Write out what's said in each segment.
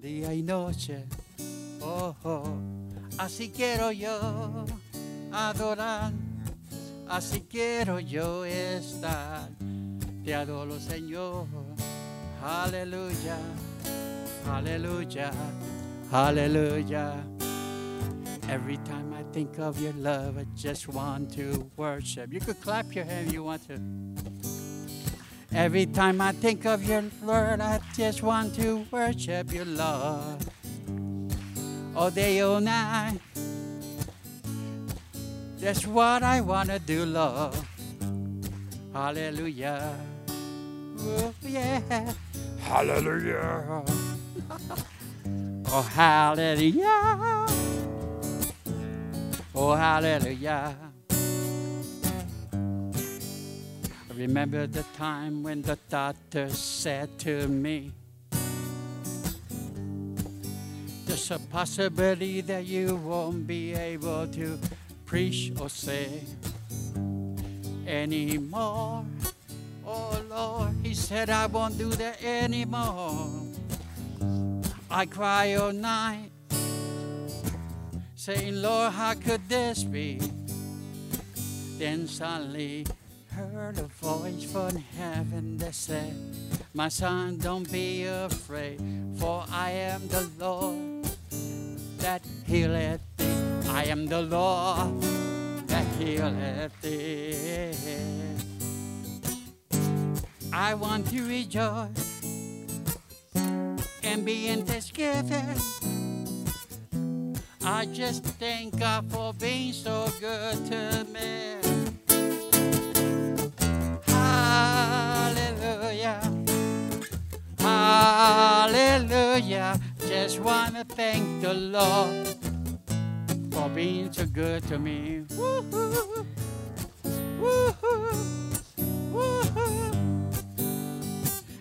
día y noche. Oh, oh, así quiero yo adorar, así quiero yo estar. Te adoro, Señor. Aleluya, aleluya, aleluya. Every time I think of your love, I just want to worship. You could clap your hands if you want to. Every time I think of your Lord, I just want to worship your love. All day, all night. That's what I want to do, Lord. Hallelujah. Oh, yeah. Hallelujah. oh, hallelujah. Oh, hallelujah. Remember the time when the doctor said to me, There's a possibility that you won't be able to preach or say anymore. Oh Lord, he said, I won't do that anymore. I cry all night, saying, Lord, how could this be? Then suddenly heard a voice from heaven that said, My son, don't be afraid, for I am the Lord that healeth thee. I am the Lord that healeth thee. I want to rejoice and be in thanksgiving. I just thank God for being so good to me. Hallelujah. Just want to thank the Lord for being so good to me. Woo-hoo. Woo-hoo. Woo-hoo.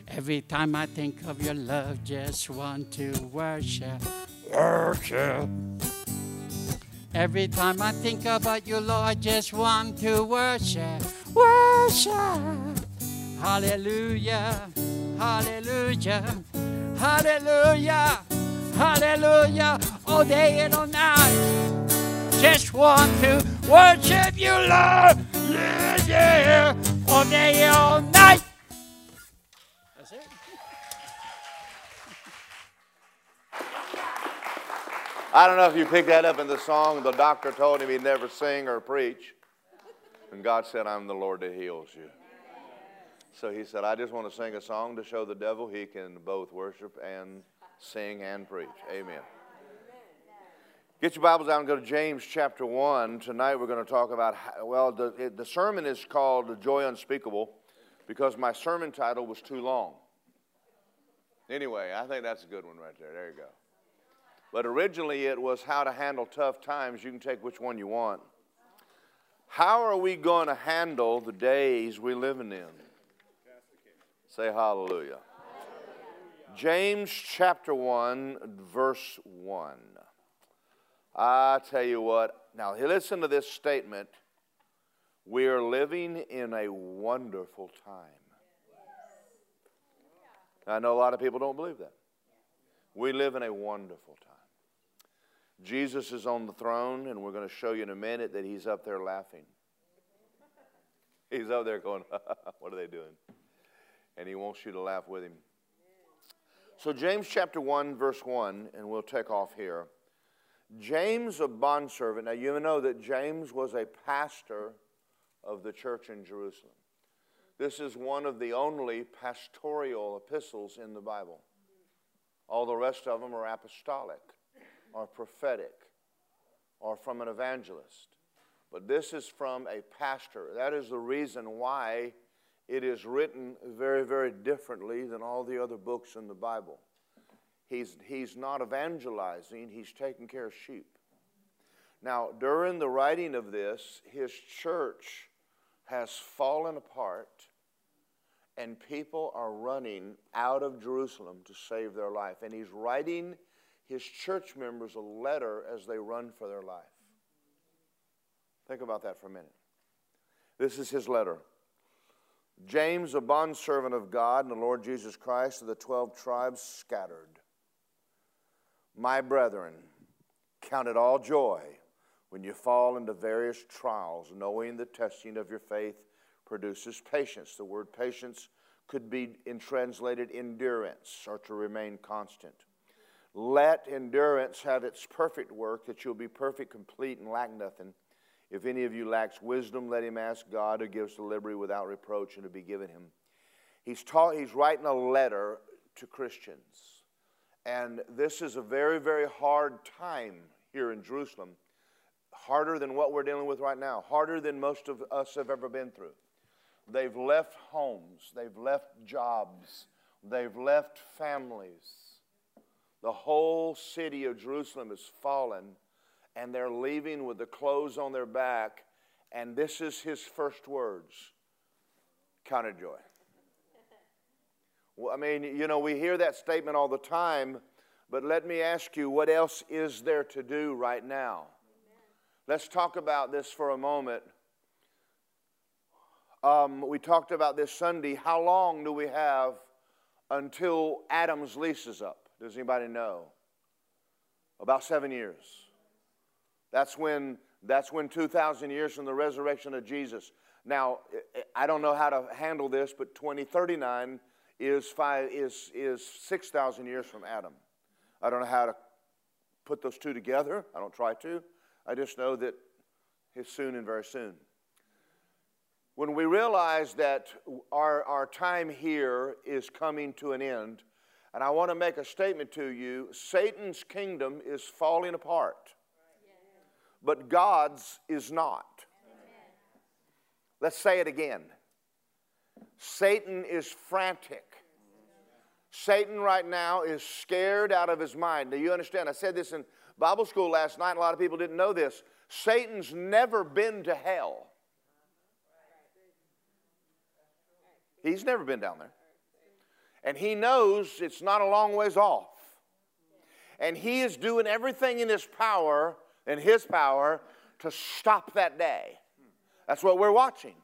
Every time I think of your love, just want to worship. Worship. Every time I think about you, Lord, just want to worship. Worship. Hallelujah. Hallelujah. Hallelujah. Hallelujah. All day and all night. Just want to worship you, Lord. Yeah, yeah. All day and all night. That's it. I don't know if you picked that up in the song. The doctor told him he'd never sing or preach. And God said, I'm the Lord that heals you. So he said, I just want to sing a song to show the devil he can both worship and sing and preach. Amen. Get your Bibles out and go to James chapter 1. Tonight we're going to talk about, how- well, the, it- the sermon is called The Joy Unspeakable because my sermon title was too long. Anyway, I think that's a good one right there. There you go. But originally it was how to handle tough times. You can take which one you want. How are we going to handle the days we're living in? Say hallelujah. James chapter 1, verse 1. I tell you what, now listen to this statement. We are living in a wonderful time. I know a lot of people don't believe that. We live in a wonderful time. Jesus is on the throne, and we're going to show you in a minute that he's up there laughing. He's up there going, What are they doing? And he wants you to laugh with him. So, James chapter 1, verse 1, and we'll take off here. James, a bondservant. Now, you know that James was a pastor of the church in Jerusalem. This is one of the only pastoral epistles in the Bible. All the rest of them are apostolic or prophetic or from an evangelist. But this is from a pastor. That is the reason why it is written very, very differently than all the other books in the Bible. He's, he's not evangelizing, he's taking care of sheep. Now, during the writing of this, his church has fallen apart, and people are running out of Jerusalem to save their life. And he's writing his church members a letter as they run for their life. Think about that for a minute. This is his letter. James, a bondservant of God and the Lord Jesus Christ, of the 12 tribes scattered. My brethren, count it all joy when you fall into various trials, knowing the testing of your faith produces patience. The word patience could be in translated endurance or to remain constant. Let endurance have its perfect work, that you'll be perfect, complete, and lack nothing. If any of you lacks wisdom, let him ask God, who gives to liberty without reproach, and to be given him. He's, taught, he's writing a letter to Christians. And this is a very, very hard time here in Jerusalem. Harder than what we're dealing with right now, harder than most of us have ever been through. They've left homes, they've left jobs, they've left families. The whole city of Jerusalem has fallen, and they're leaving with the clothes on their back. And this is his first words Count it joy. Well, I mean, you know, we hear that statement all the time, but let me ask you, what else is there to do right now? Let's talk about this for a moment. Um, we talked about this Sunday. How long do we have until Adam's lease is up? Does anybody know? About seven years. That's when, that's when 2,000 years from the resurrection of Jesus. Now, I don't know how to handle this, but 2039 is, is, is 6,000 years from Adam. I don't know how to put those two together. I don't try to. I just know that it's soon and very soon. When we realize that our, our time here is coming to an end, and I want to make a statement to you Satan's kingdom is falling apart, but God's is not. Let's say it again Satan is frantic. Satan right now is scared out of his mind. Do you understand? I said this in Bible school last night, a lot of people didn't know this. Satan's never been to hell. He's never been down there. And he knows it's not a long ways off. And he is doing everything in his power, in his power, to stop that day. That's what we're watching.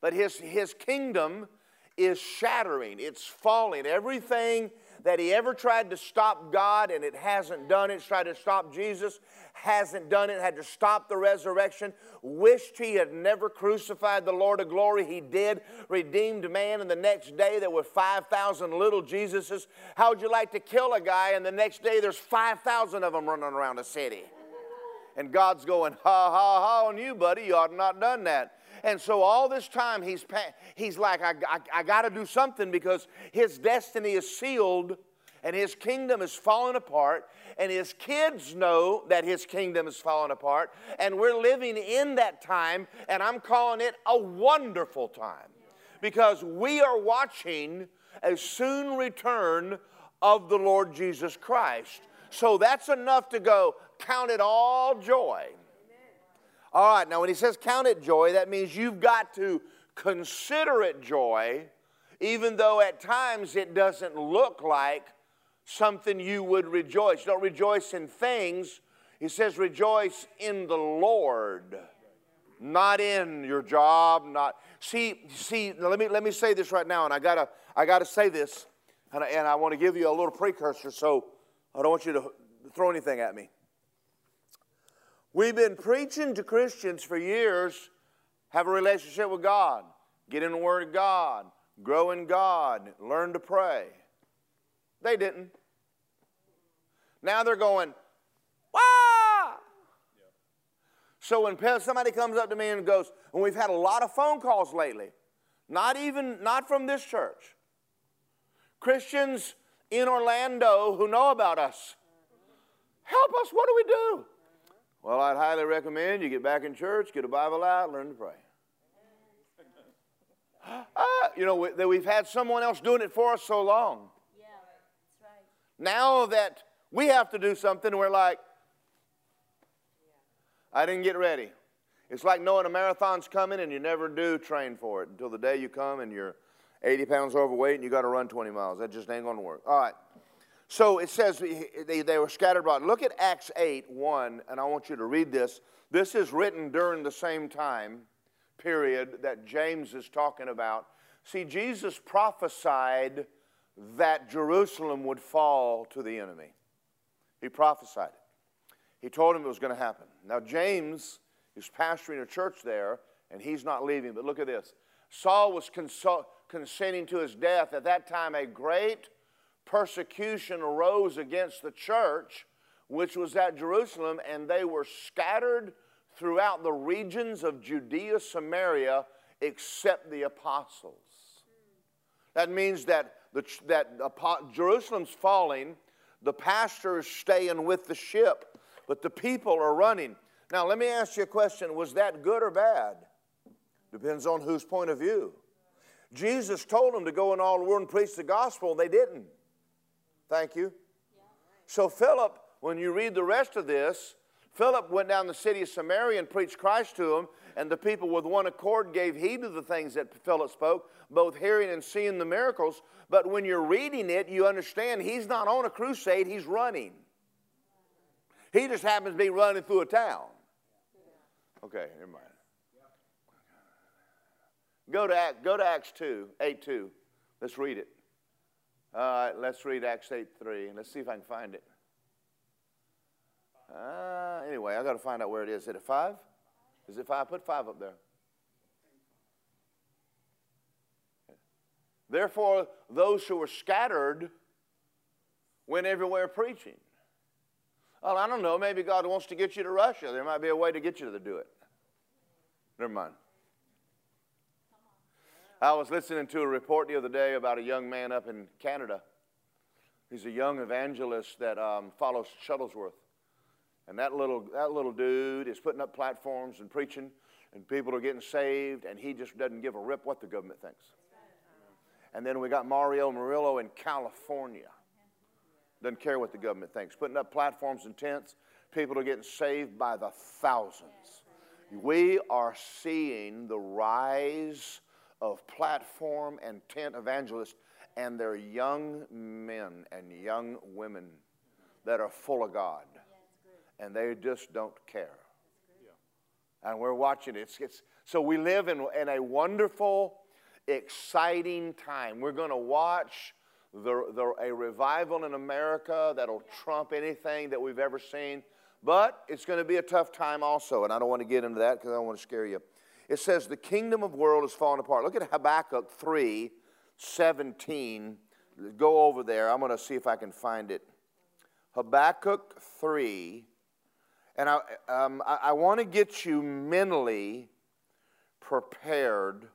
But his, his kingdom is shattering, it's falling. Everything that he ever tried to stop God and it hasn't done it, it's tried to stop Jesus, hasn't done it, had to stop the resurrection, wished he had never crucified the Lord of glory. He did, redeemed man, and the next day there were 5,000 little Jesuses. How would you like to kill a guy and the next day there's 5,000 of them running around a city? And God's going, ha, ha, ha on you, buddy. You ought not done that. And so all this time he's, he's like, I, I, I got to do something because his destiny is sealed and his kingdom is falling apart, and his kids know that his kingdom is falling apart, and we're living in that time, and I'm calling it a wonderful time because we are watching a soon return of the Lord Jesus Christ. So that's enough to go, count it all joy. All right, now when he says count it joy, that means you've got to consider it joy, even though at times it doesn't look like something you would rejoice. don't rejoice in things. He says rejoice in the Lord, not in your job, not see, see, let me let me say this right now, and I gotta I gotta say this, and I, and I want to give you a little precursor, so I don't want you to throw anything at me. We've been preaching to Christians for years have a relationship with God, get in the Word of God, grow in God, learn to pray. They didn't. Now they're going, Wah! So when somebody comes up to me and goes, and we've had a lot of phone calls lately, not even, not from this church, Christians in Orlando who know about us, help us, what do we do? Well, I'd highly recommend you get back in church, get a Bible out, learn to pray. Uh, you know, we, that we've had someone else doing it for us so long. Yeah, that's right. Now that we have to do something, we're like, I didn't get ready. It's like knowing a marathon's coming and you never do train for it until the day you come and you're 80 pounds overweight and you got to run 20 miles. That just ain't going to work. All right. So it says they, they were scattered abroad. Look at Acts 8 1, and I want you to read this. This is written during the same time period that James is talking about. See, Jesus prophesied that Jerusalem would fall to the enemy. He prophesied it. He told him it was going to happen. Now, James is pastoring a church there, and he's not leaving. But look at this Saul was consenting to his death. At that time, a great persecution arose against the church, which was at Jerusalem, and they were scattered throughout the regions of Judea, Samaria, except the apostles. That means that, the, that Jerusalem's falling, the pastor is staying with the ship, but the people are running. Now, let me ask you a question Was that good or bad? Depends on whose point of view. Jesus told them to go in all the world and preach the gospel, and they didn't. Thank you. So, Philip, when you read the rest of this, Philip went down the city of Samaria and preached Christ to them, and the people with one accord gave heed to the things that Philip spoke, both hearing and seeing the miracles. But when you're reading it, you understand he's not on a crusade, he's running. He just happens to be running through a town. Okay, never mind. Go to, Act, go to Acts 2, 8 2. Let's read it. All right, let's read Acts 8 3. Let's see if I can find it. Uh, anyway, I got to find out where it is. Is it 5? Is it 5? Put 5 up there. Therefore, those who were scattered went everywhere preaching. Well, I don't know. Maybe God wants to get you to Russia. There might be a way to get you to do it. Never mind. I was listening to a report the other day about a young man up in Canada. He's a young evangelist that um, follows Shuttlesworth. And that little, that little dude is putting up platforms and preaching, and people are getting saved, and he just doesn't give a rip what the government thinks. And then we got Mario Murillo in California. Doesn't care what the government thinks. Putting up platforms and tents, people are getting saved by the thousands. We are seeing the rise of platform and tent evangelists, and they're young men and young women that are full of God, and they just don't care. And we're watching it. It's, it's, so we live in, in a wonderful, exciting time. We're going to watch the, the, a revival in America that'll trump anything that we've ever seen. But it's going to be a tough time also, and I don't want to get into that because I don't want to scare you. It says the kingdom of world is fallen apart. Look at Habakkuk 3 17. Go over there. I'm going to see if I can find it. Habakkuk 3. And I, um, I, I want to get you mentally prepared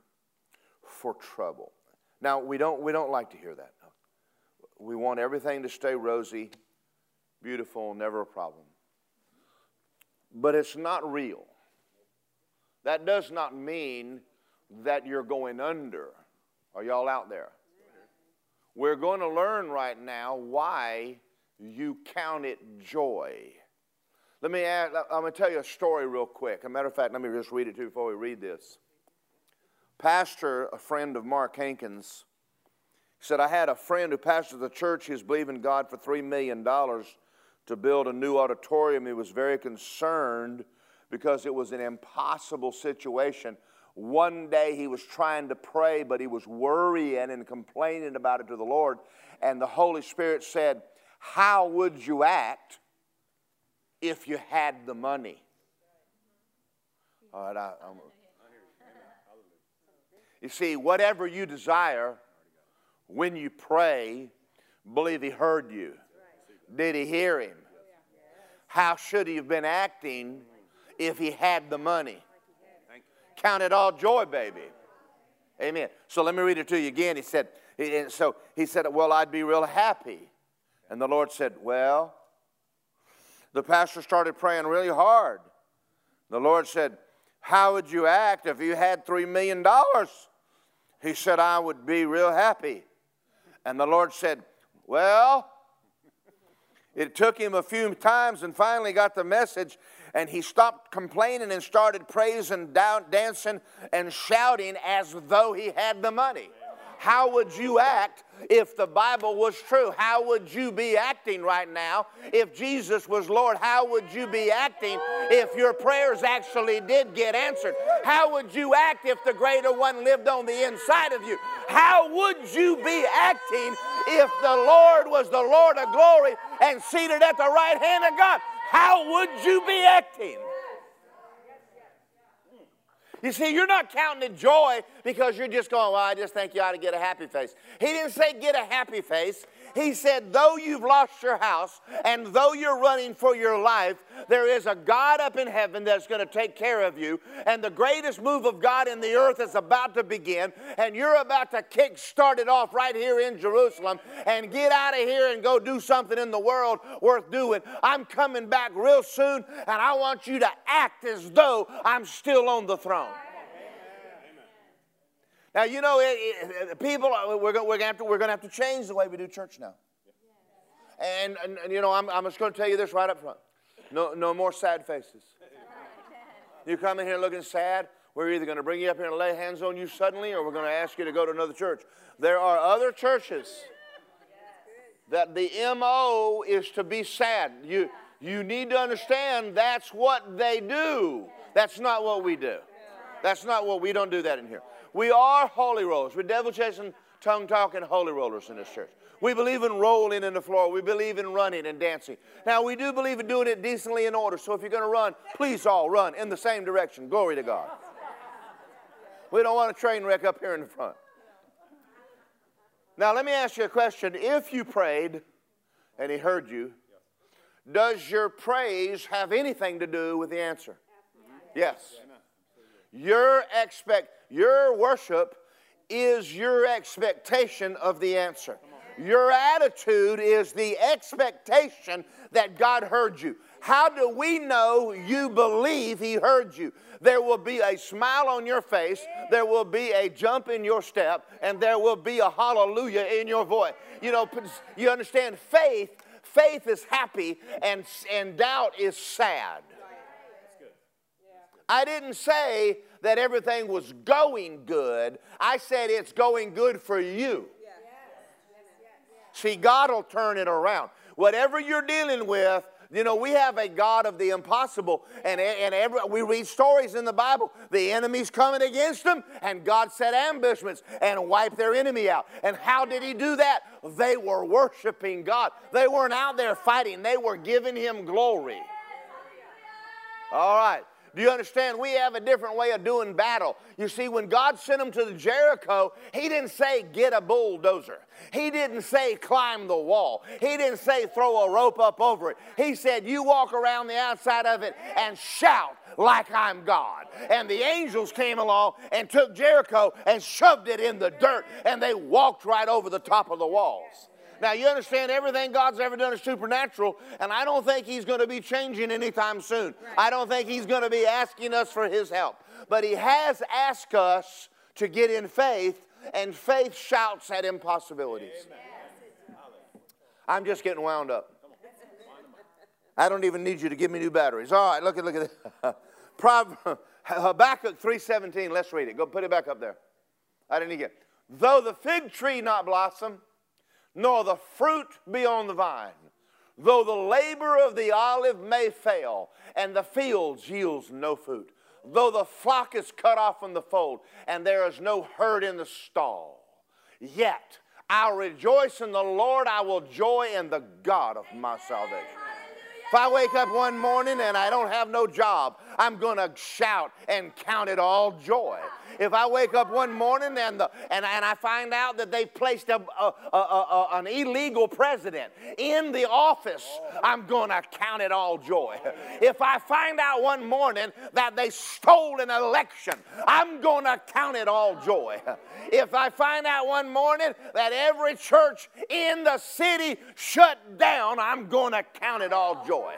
for trouble. Now, we don't, we don't like to hear that. We want everything to stay rosy, beautiful, never a problem. But it's not real. That does not mean that you're going under. Are y'all out there? We're going to learn right now why you count it joy. Let me add, I'm going to tell you a story real quick. As a matter of fact, let me just read it to you before we read this. Pastor, a friend of Mark Hankins, said, I had a friend who pastors the church. He's believing God for $3 million to build a new auditorium. He was very concerned because it was an impossible situation. One day he was trying to pray, but he was worrying and complaining about it to the Lord. And the Holy Spirit said, How would you act if you had the money? All right, I, I'm, you see, whatever you desire, when you pray, believe He heard you. Did He hear Him? How should He have been acting if he had the money. Count it all joy, baby. Amen. So let me read it to you again. He said, and so he said, Well, I'd be real happy. And the Lord said, Well, the pastor started praying really hard. The Lord said, How would you act if you had $3 million? He said, I would be real happy. And the Lord said, Well, it took him a few times and finally got the message and he stopped complaining and started praising, down, dancing, and shouting as though he had the money. How would you act if the Bible was true? How would you be acting right now if Jesus was Lord? How would you be acting if your prayers actually did get answered? How would you act if the greater one lived on the inside of you? How would you be acting if the Lord was the Lord of glory and seated at the right hand of God? How would you be acting? You see, you're not counting it joy because you're just going, well, I just think you ought to get a happy face. He didn't say get a happy face. He said, though you've lost your house and though you're running for your life, there is a God up in heaven that's going to take care of you. And the greatest move of God in the earth is about to begin. And you're about to kick start it off right here in Jerusalem and get out of here and go do something in the world worth doing. I'm coming back real soon, and I want you to act as though I'm still on the throne. Now, you know, it, it, people, uh, we're going we're to we're going to have to change the way we do church now. And, and, and you know, I'm, I'm just going to tell you this right up front. No, no more sad faces. You come in here looking sad, we're either going to bring you up here and lay hands on you suddenly or we're going to ask you to go to another church. There are other churches that the MO is to be sad. You, you need to understand that's what they do. That's not what we do. That's not what we don't do that in here. We are holy rollers. We're devil chasing, tongue talking holy rollers in this church. We believe in rolling in the floor. We believe in running and dancing. Now, we do believe in doing it decently in order. So if you're going to run, please all run in the same direction. Glory to God. We don't want a train wreck up here in the front. Now, let me ask you a question. If you prayed and he heard you, does your praise have anything to do with the answer? Yes. Your expect your worship is your expectation of the answer. Your attitude is the expectation that God heard you. How do we know you believe He heard you? There will be a smile on your face, there will be a jump in your step, and there will be a hallelujah in your voice. You know, you understand faith, faith is happy, and, and doubt is sad. I didn't say that everything was going good. I said it's going good for you. See, God will turn it around. Whatever you're dealing with, you know, we have a God of the impossible, and, and every, we read stories in the Bible. The enemy's coming against them, and God set ambushments and wiped their enemy out. And how did He do that? They were worshiping God. They weren't out there fighting, they were giving Him glory. All right. Do you understand? We have a different way of doing battle. You see, when God sent them to Jericho, He didn't say, get a bulldozer. He didn't say, climb the wall. He didn't say, throw a rope up over it. He said, you walk around the outside of it and shout like I'm God. And the angels came along and took Jericho and shoved it in the dirt, and they walked right over the top of the walls. Now, you understand everything God's ever done is supernatural, and I don't think He's going to be changing anytime soon. I don't think He's going to be asking us for His help. But He has asked us to get in faith, and faith shouts at impossibilities. I'm just getting wound up. I don't even need you to give me new batteries. All right, look at look at this. Habakkuk 3:17. Let's read it. Go put it back up there. I didn't get. Though the fig tree not blossom, nor the fruit be on the vine. Though the labor of the olive may fail, and the fields yields no fruit. Though the flock is cut off from the fold, and there is no herd in the stall. Yet I'll rejoice in the Lord, I will joy in the God of my salvation. If I wake up one morning and I don't have no job, I'm going to shout and count it all joy. If I wake up one morning and, the, and, and I find out that they placed a, a, a, an illegal president in the office, I'm going to count it all joy. If I find out one morning that they stole an election, I'm going to count it all joy. If I find out one morning that every church in the city shut down, I'm going to count it all joy.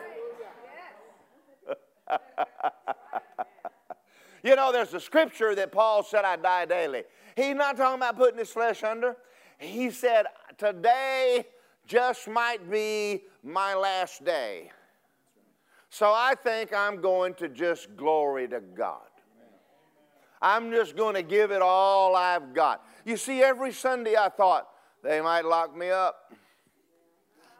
You know, there's a scripture that Paul said, I die daily. He's not talking about putting his flesh under. He said, Today just might be my last day. So I think I'm going to just glory to God. I'm just going to give it all I've got. You see, every Sunday I thought, they might lock me up.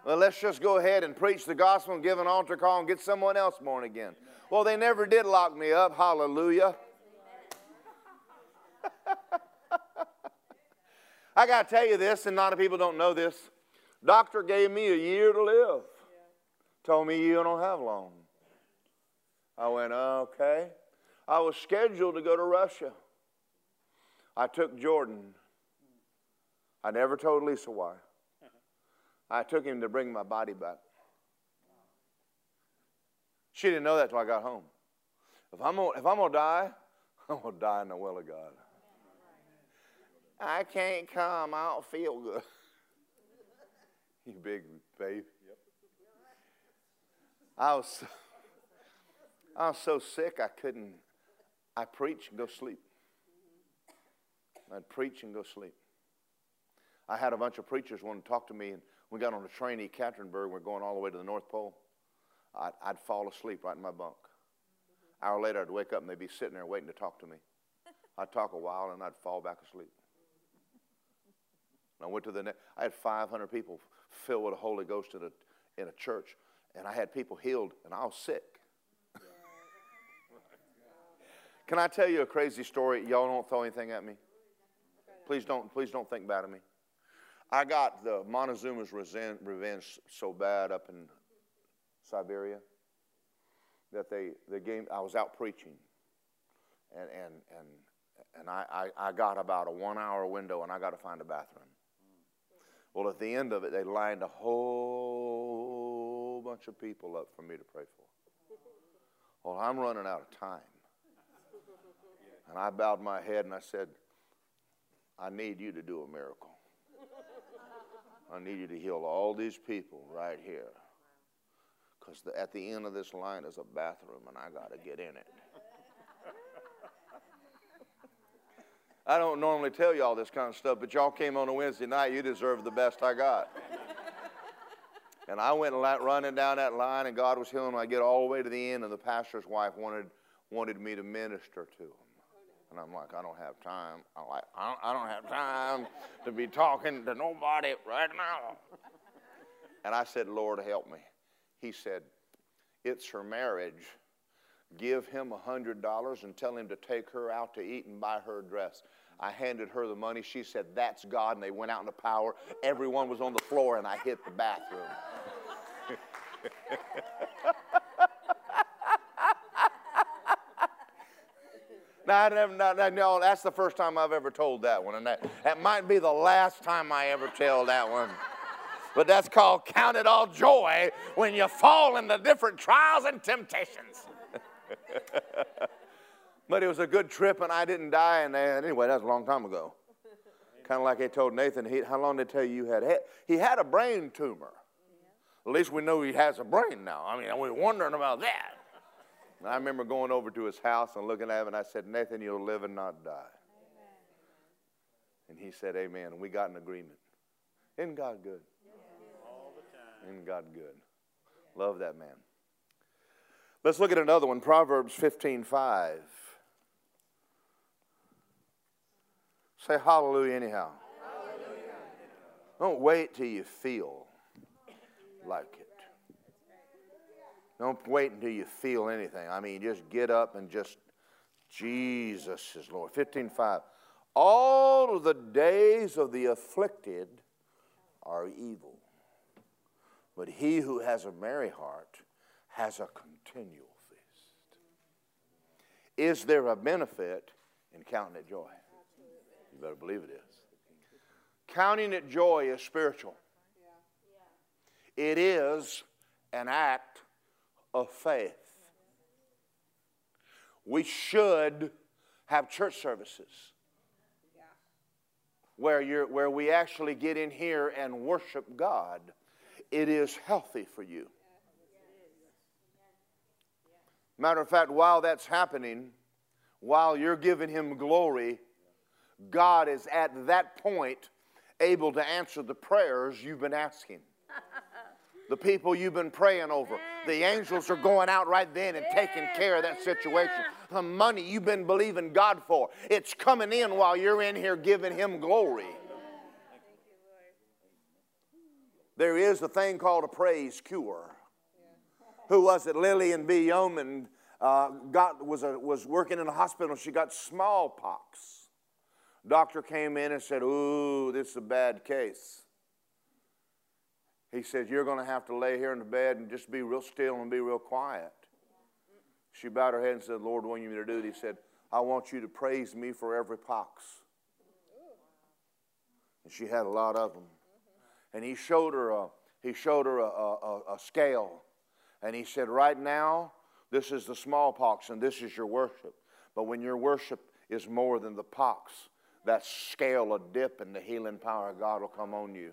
Well, let's just go ahead and preach the gospel and give an altar call and get someone else born again. Well, they never did lock me up. Hallelujah. I got to tell you this, and a lot of people don't know this. Doctor gave me a year to live. Told me you don't have long. I went, okay. I was scheduled to go to Russia. I took Jordan. I never told Lisa why. I took him to bring my body back. She didn't know that till I got home. If I'm gonna, if I'm gonna die, I'm gonna die in the will of God. I can't come. I don't feel good. you big babe. I was, I was so sick I couldn't. I preach and go sleep. I'd preach and go sleep. I had a bunch of preachers want to talk to me, and we got on a train in Katerinburg. We're going all the way to the North Pole. I'd, I'd fall asleep right in my bunk. Hour later, I'd wake up and they'd be sitting there waiting to talk to me. I'd talk a while and I'd fall back asleep. And I went to the next. I had 500 people filled with the Holy Ghost in a, in a church, and I had people healed, and I was sick. Can I tell you a crazy story? Y'all don't throw anything at me. Please don't. Please don't think bad of me. I got the Montezuma's revenge so bad up in Siberia that they, they gave, I was out preaching, and, and, and, and I, I, I got about a one hour window, and I got to find a bathroom. Well, at the end of it, they lined a whole bunch of people up for me to pray for. Well, I'm running out of time. And I bowed my head and I said, I need you to do a miracle. I need you to heal all these people right here. Because at the end of this line is a bathroom and I got to get in it. I don't normally tell you all this kind of stuff, but y'all came on a Wednesday night. You deserve the best I got. and I went running down that line, and God was healing. I get all the way to the end, and the pastor's wife wanted, wanted me to minister to him. And I'm like, I don't have time. I'm like, I don't, I don't have time to be talking to nobody right now. And I said, Lord, help me. He said, It's her marriage. Give him a $100 and tell him to take her out to eat and buy her a dress. I handed her the money. She said, That's God. And they went out in the power. Everyone was on the floor, and I hit the bathroom. No, no, no, no, that's the first time I've ever told that one, and that, that might be the last time I ever tell that one. But that's called count it all joy when you fall into different trials and temptations. but it was a good trip, and I didn't die. And anyway, that was a long time ago. Kind of like they told Nathan, he, how long did they tell you you had? He had a brain tumor. At least we know he has a brain now. I mean, we're wondering about that. And I remember going over to his house and looking at him, and I said, Nathan, you'll live and not die. Amen. And he said, Amen. And we got an agreement. Isn't God good? Isn't God good? Love that man. Let's look at another one Proverbs 15 5. Say hallelujah anyhow. Hallelujah. Don't wait till you feel like it. Don't wait until you feel anything. I mean, just get up and just, Jesus is Lord. 15.5. All the days of the afflicted are evil, but he who has a merry heart has a continual feast. Is there a benefit in counting it joy? You better believe it is. Counting it joy is spiritual. It is an act of faith. We should have church services where, you're, where we actually get in here and worship God. It is healthy for you. Matter of fact, while that's happening, while you're giving Him glory, God is at that point able to answer the prayers you've been asking. the people you've been praying over. The angels are going out right then and taking care of that situation. The money you've been believing God for, it's coming in while you're in here giving Him glory. There is a thing called a praise cure. Who was it? Lilian B. Yeoman uh, got, was, a, was working in a hospital. She got smallpox. Doctor came in and said, Ooh, this is a bad case. He said, You're going to have to lay here in the bed and just be real still and be real quiet. She bowed her head and said, Lord, what do you want me to do? He said, I want you to praise me for every pox. And she had a lot of them. And he showed her a, he showed her a, a, a scale. And he said, Right now, this is the smallpox and this is your worship. But when your worship is more than the pox, that scale will dip and the healing power of God will come on you.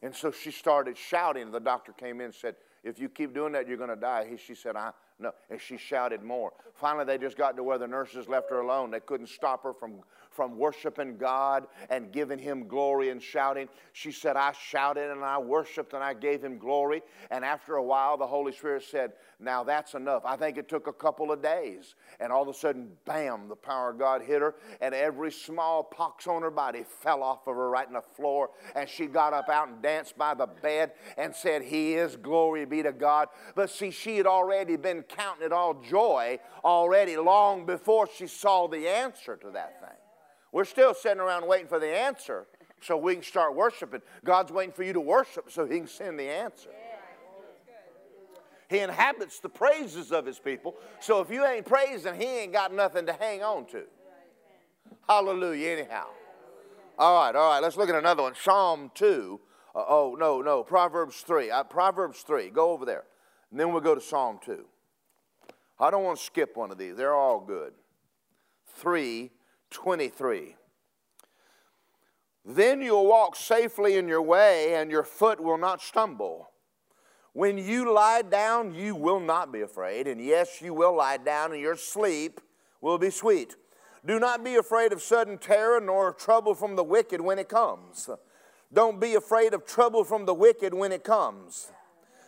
And so she started shouting. The doctor came in and said, If you keep doing that, you're going to die. He, she said, I no. And she shouted more. Finally, they just got to where the nurses left her alone. They couldn't stop her from, from worshiping God and giving Him glory and shouting. She said, I shouted and I worshiped and I gave Him glory. And after a while, the Holy Spirit said, Now that's enough. I think it took a couple of days. And all of a sudden, bam, the power of God hit her. And every small pox on her body fell off of her right in the floor. And she got up out and danced by the bed and said, He is glory be to God. But see, she had already been counting it all joy already long before she saw the answer to that thing. We're still sitting around waiting for the answer so we can start worshiping. God's waiting for you to worship so He can send the answer. He inhabits the praises of His people. So if you ain't praising, He ain't got nothing to hang on to. Hallelujah, anyhow. All right, all right, let's look at another one. Psalm 2. Uh, oh, no, no, Proverbs 3. Uh, Proverbs 3. Go over there. And then we'll go to Psalm 2. I don't want to skip one of these, they're all good. 323. Then you'll walk safely in your way, and your foot will not stumble. When you lie down, you will not be afraid, and yes, you will lie down, and your sleep will be sweet. Do not be afraid of sudden terror, nor trouble from the wicked when it comes. Don't be afraid of trouble from the wicked when it comes.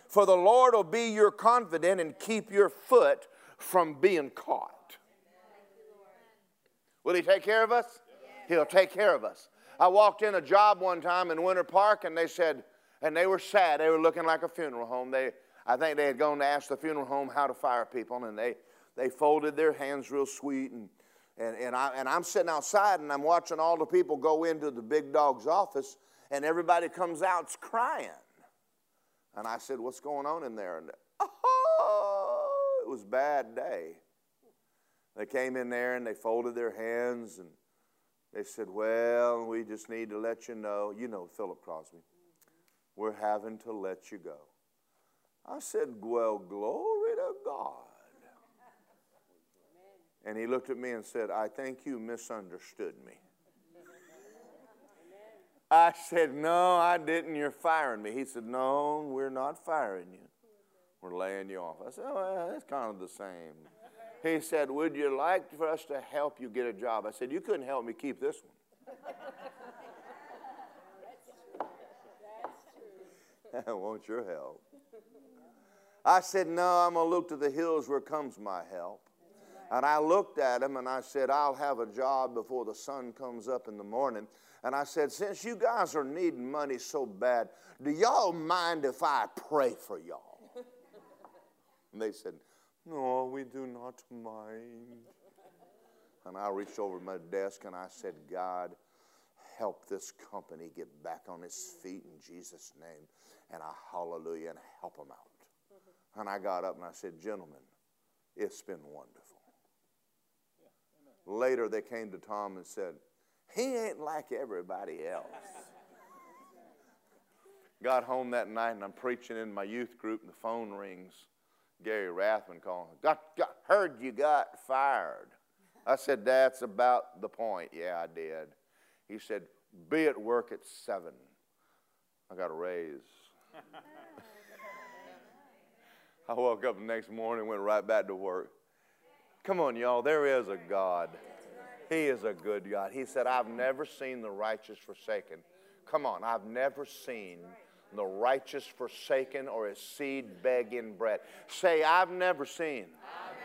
For the Lord will be your confidant and keep your foot from being caught. Will He take care of us? He'll take care of us. I walked in a job one time in Winter Park and they said, and they were sad. They were looking like a funeral home. They, I think they had gone to ask the funeral home how to fire people, and they, they folded their hands real sweet. And, and, and, I, and I'm sitting outside and I'm watching all the people go into the big dog's office, and everybody comes out crying. And I said, What's going on in there? And oh, it was a bad day. They came in there and they folded their hands and they said, Well, we just need to let you know. You know Philip Crosby. We're having to let you go. I said, Well, glory to God. And he looked at me and said, I think you misunderstood me. I said, No, I didn't. You're firing me. He said, No, we're not firing you. We're laying you off. I said, Oh, well, that's kind of the same. He said, Would you like for us to help you get a job? I said, You couldn't help me keep this one. I want your help. I said, No, I'm going to look to the hills where comes my help. And I looked at him and I said, I'll have a job before the sun comes up in the morning. And I said, Since you guys are needing money so bad, do y'all mind if I pray for y'all? And they said, No, we do not mind. And I reached over my desk and I said, God, help this company get back on its feet in Jesus' name. And I hallelujah and help them out. And I got up and I said, Gentlemen, it's been wonderful. Later, they came to Tom and said, He ain't like everybody else. Got home that night and I'm preaching in my youth group, and the phone rings. Gary Rathman calling. Got, got, heard you got fired. I said, That's about the point. Yeah, I did. He said, Be at work at 7. I got a raise. I woke up the next morning went right back to work. Come on, y'all. There is a God. He is a good God. He said, I've never seen the righteous forsaken. Come on, I've never seen the righteous forsaken or his seed begging bread. Say, I've never seen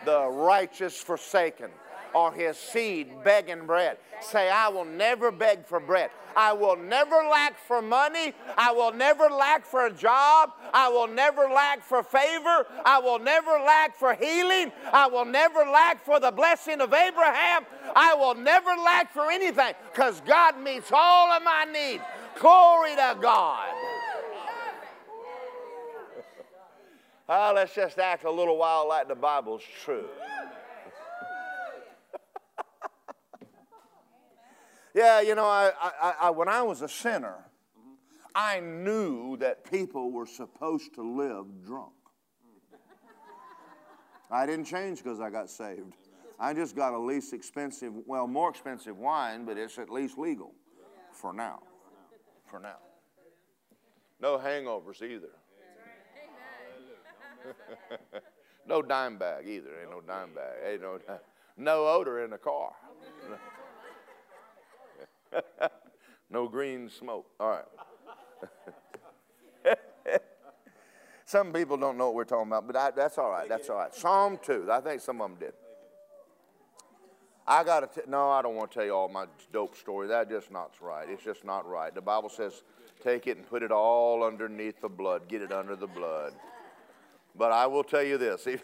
the righteous forsaken or his seed begging bread. Say, I will never beg for bread. I will never lack for money. I will never lack for a job. I will never lack for favor. I will never lack for healing. I will never lack for the blessing of Abraham. I will never lack for anything because God meets all of my needs. Glory to God. Oh, let's just act a little while like the Bible's true. yeah, you know, I, I, I, when I was a sinner, I knew that people were supposed to live drunk. I didn't change because I got saved. I just got a least expensive, well, more expensive wine, but it's at least legal for now. For now. No hangovers either. no dime bag either. Ain't no dime bag. Ain't no no odor in the car. no green smoke. All right. some people don't know what we're talking about, but I, that's all right. That's all right. Psalm 2. I think some of them did. I got to, no, I don't want to tell you all my dope story. That just not right. It's just not right. The Bible says, take it and put it all underneath the blood. Get it under the blood. But I will tell you this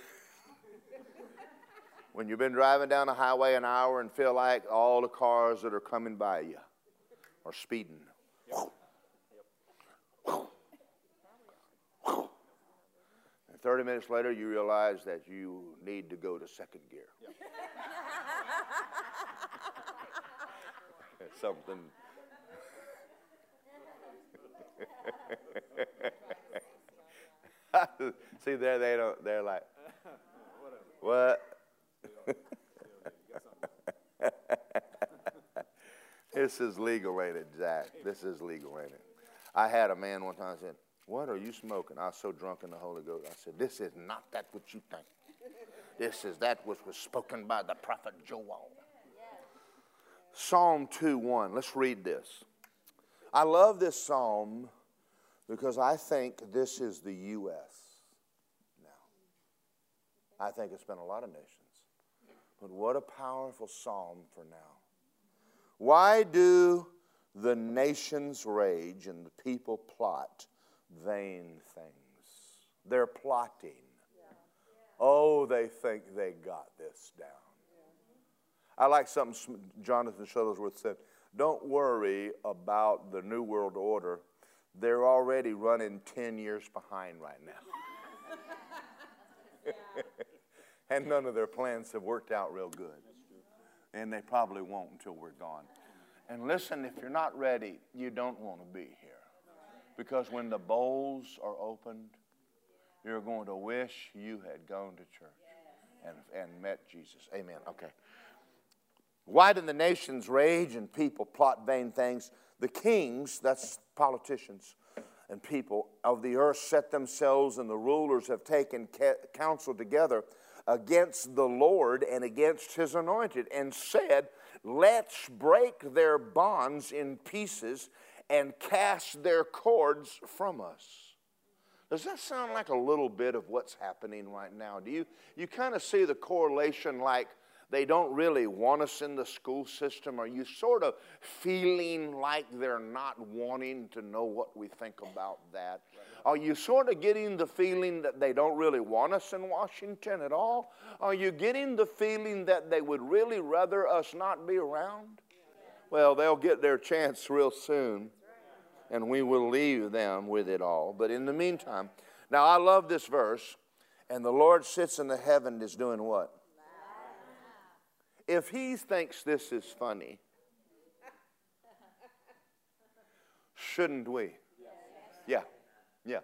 when you've been driving down the highway an hour and feel like all the cars that are coming by you are speeding. And 30 minutes later, you realize that you need to go to second gear. Something. See, there they don't. They're like, what? this is legal, ain't it, Jack? This is legal, ain't it? I had a man one time said, "What are you smoking?" I was so drunk in the Holy Ghost. I said, "This is not that what you think. This is that which was spoken by the prophet Joel." Psalm 2 1. Let's read this. I love this psalm because I think this is the U.S. Now. I think it's been a lot of nations. But what a powerful psalm for now. Why do the nations rage and the people plot vain things? They're plotting. Oh, they think they got this down. I like something Jonathan Shuttlesworth said. Don't worry about the New World Order. They're already running 10 years behind right now. and none of their plans have worked out real good. And they probably won't until we're gone. And listen, if you're not ready, you don't want to be here. Because when the bowls are opened, you're going to wish you had gone to church and, and met Jesus. Amen. Okay. Why do the nations rage and people plot vain things? The kings, that's politicians and people of the earth, set themselves, and the rulers have taken counsel together against the Lord and against his anointed, and said, Let's break their bonds in pieces and cast their cords from us. Does that sound like a little bit of what's happening right now? Do you, you kind of see the correlation like they don't really want us in the school system? Are you sort of feeling like they're not wanting to know what we think about that? Are you sort of getting the feeling that they don't really want us in Washington at all? Are you getting the feeling that they would really rather us not be around? Well, they'll get their chance real soon, and we will leave them with it all. But in the meantime, now I love this verse, and the Lord sits in the heaven is doing what? If he thinks this is funny, shouldn't we? Yeah, yeah.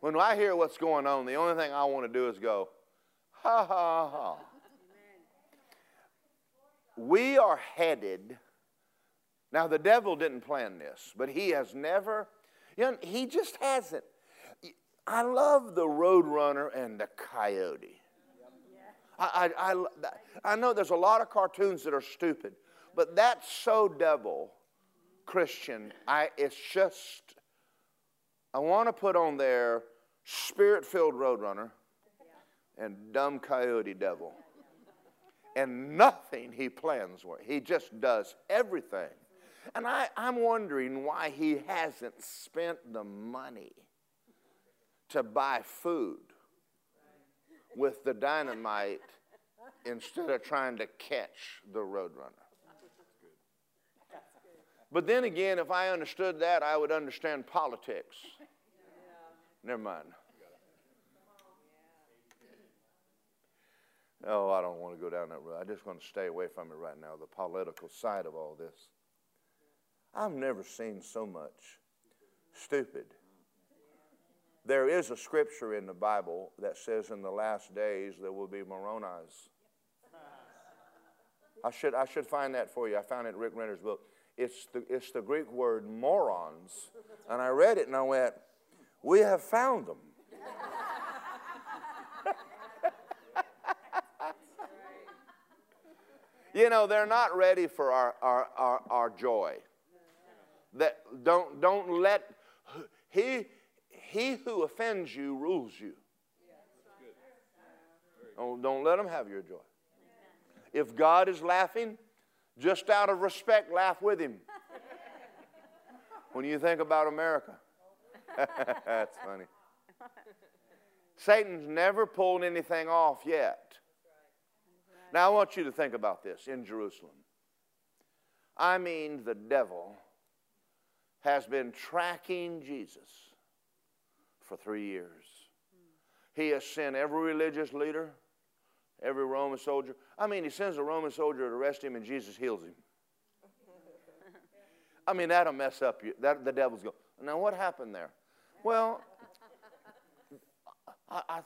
When I hear what's going on, the only thing I want to do is go, ha ha ha. We are headed. Now, the devil didn't plan this, but he has never, you know, he just hasn't. I love the roadrunner and the coyote. I, I, I, know there's a lot of cartoons that are stupid, but that's so devil Christian. I, it's just I want to put on there spirit filled roadrunner and dumb coyote devil. And nothing he plans work. He just does everything. And I, I'm wondering why he hasn't spent the money to buy food with the dynamite instead of trying to catch the roadrunner. But then again, if I understood that, I would understand politics. Never mind. Oh, I don't want to go down that road. I just want to stay away from it right now, the political side of all this. I've never seen so much stupid. There is a scripture in the Bible that says in the last days there will be Moronis. I should, I should find that for you. I found it in Rick Renner's book. It's the, it's the Greek word morons. And I read it and I went, We have found them. you know, they're not ready for our, our, our, our joy. That don't, don't let, he, he who offends you rules you. Don't, don't let him have your joy. If God is laughing, just out of respect, laugh with him. When you think about America, that's funny. Satan's never pulled anything off yet. Now, I want you to think about this in Jerusalem. I mean, the devil has been tracking Jesus for three years. He has sent every religious leader, every Roman soldier. I mean, he sends a Roman soldier to arrest him, and Jesus heals him. I mean, that'll mess up you. That, the devil's go. Now, what happened there? Well, I, I,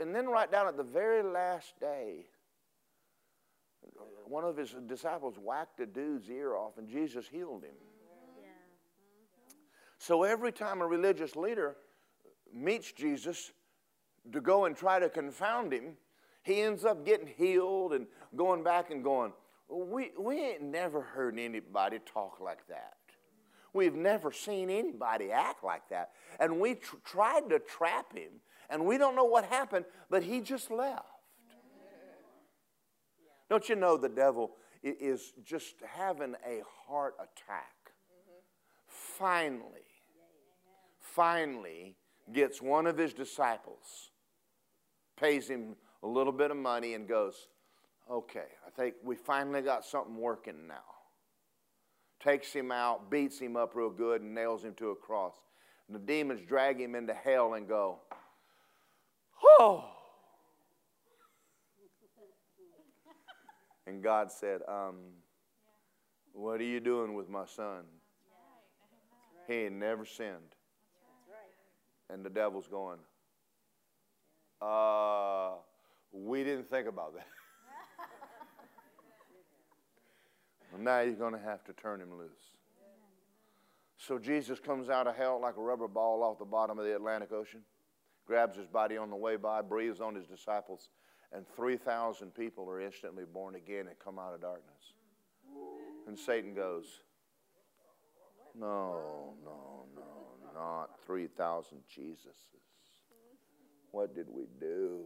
and then right down at the very last day, one of his disciples whacked a dude's ear off, and Jesus healed him. So every time a religious leader meets Jesus to go and try to confound him, he ends up getting healed and going back and going, we, we ain't never heard anybody talk like that. We've never seen anybody act like that. And we tr- tried to trap him, and we don't know what happened, but he just left. Don't you know the devil is just having a heart attack? Finally, finally gets one of his disciples, pays him a little bit of money, and goes, Okay, I think we finally got something working now. Takes him out, beats him up real good, and nails him to a cross. And the demons drag him into hell and go, Oh! And God said, um, What are you doing with my son? He ain't never sinned. And the devil's going, uh, we didn't think about that. well, now you're going to have to turn him loose. So Jesus comes out of hell like a rubber ball off the bottom of the Atlantic Ocean, grabs his body on the way by, breathes on his disciples, and 3,000 people are instantly born again and come out of darkness. And Satan goes, No, no, no, not 3,000 Jesuses. What did we do?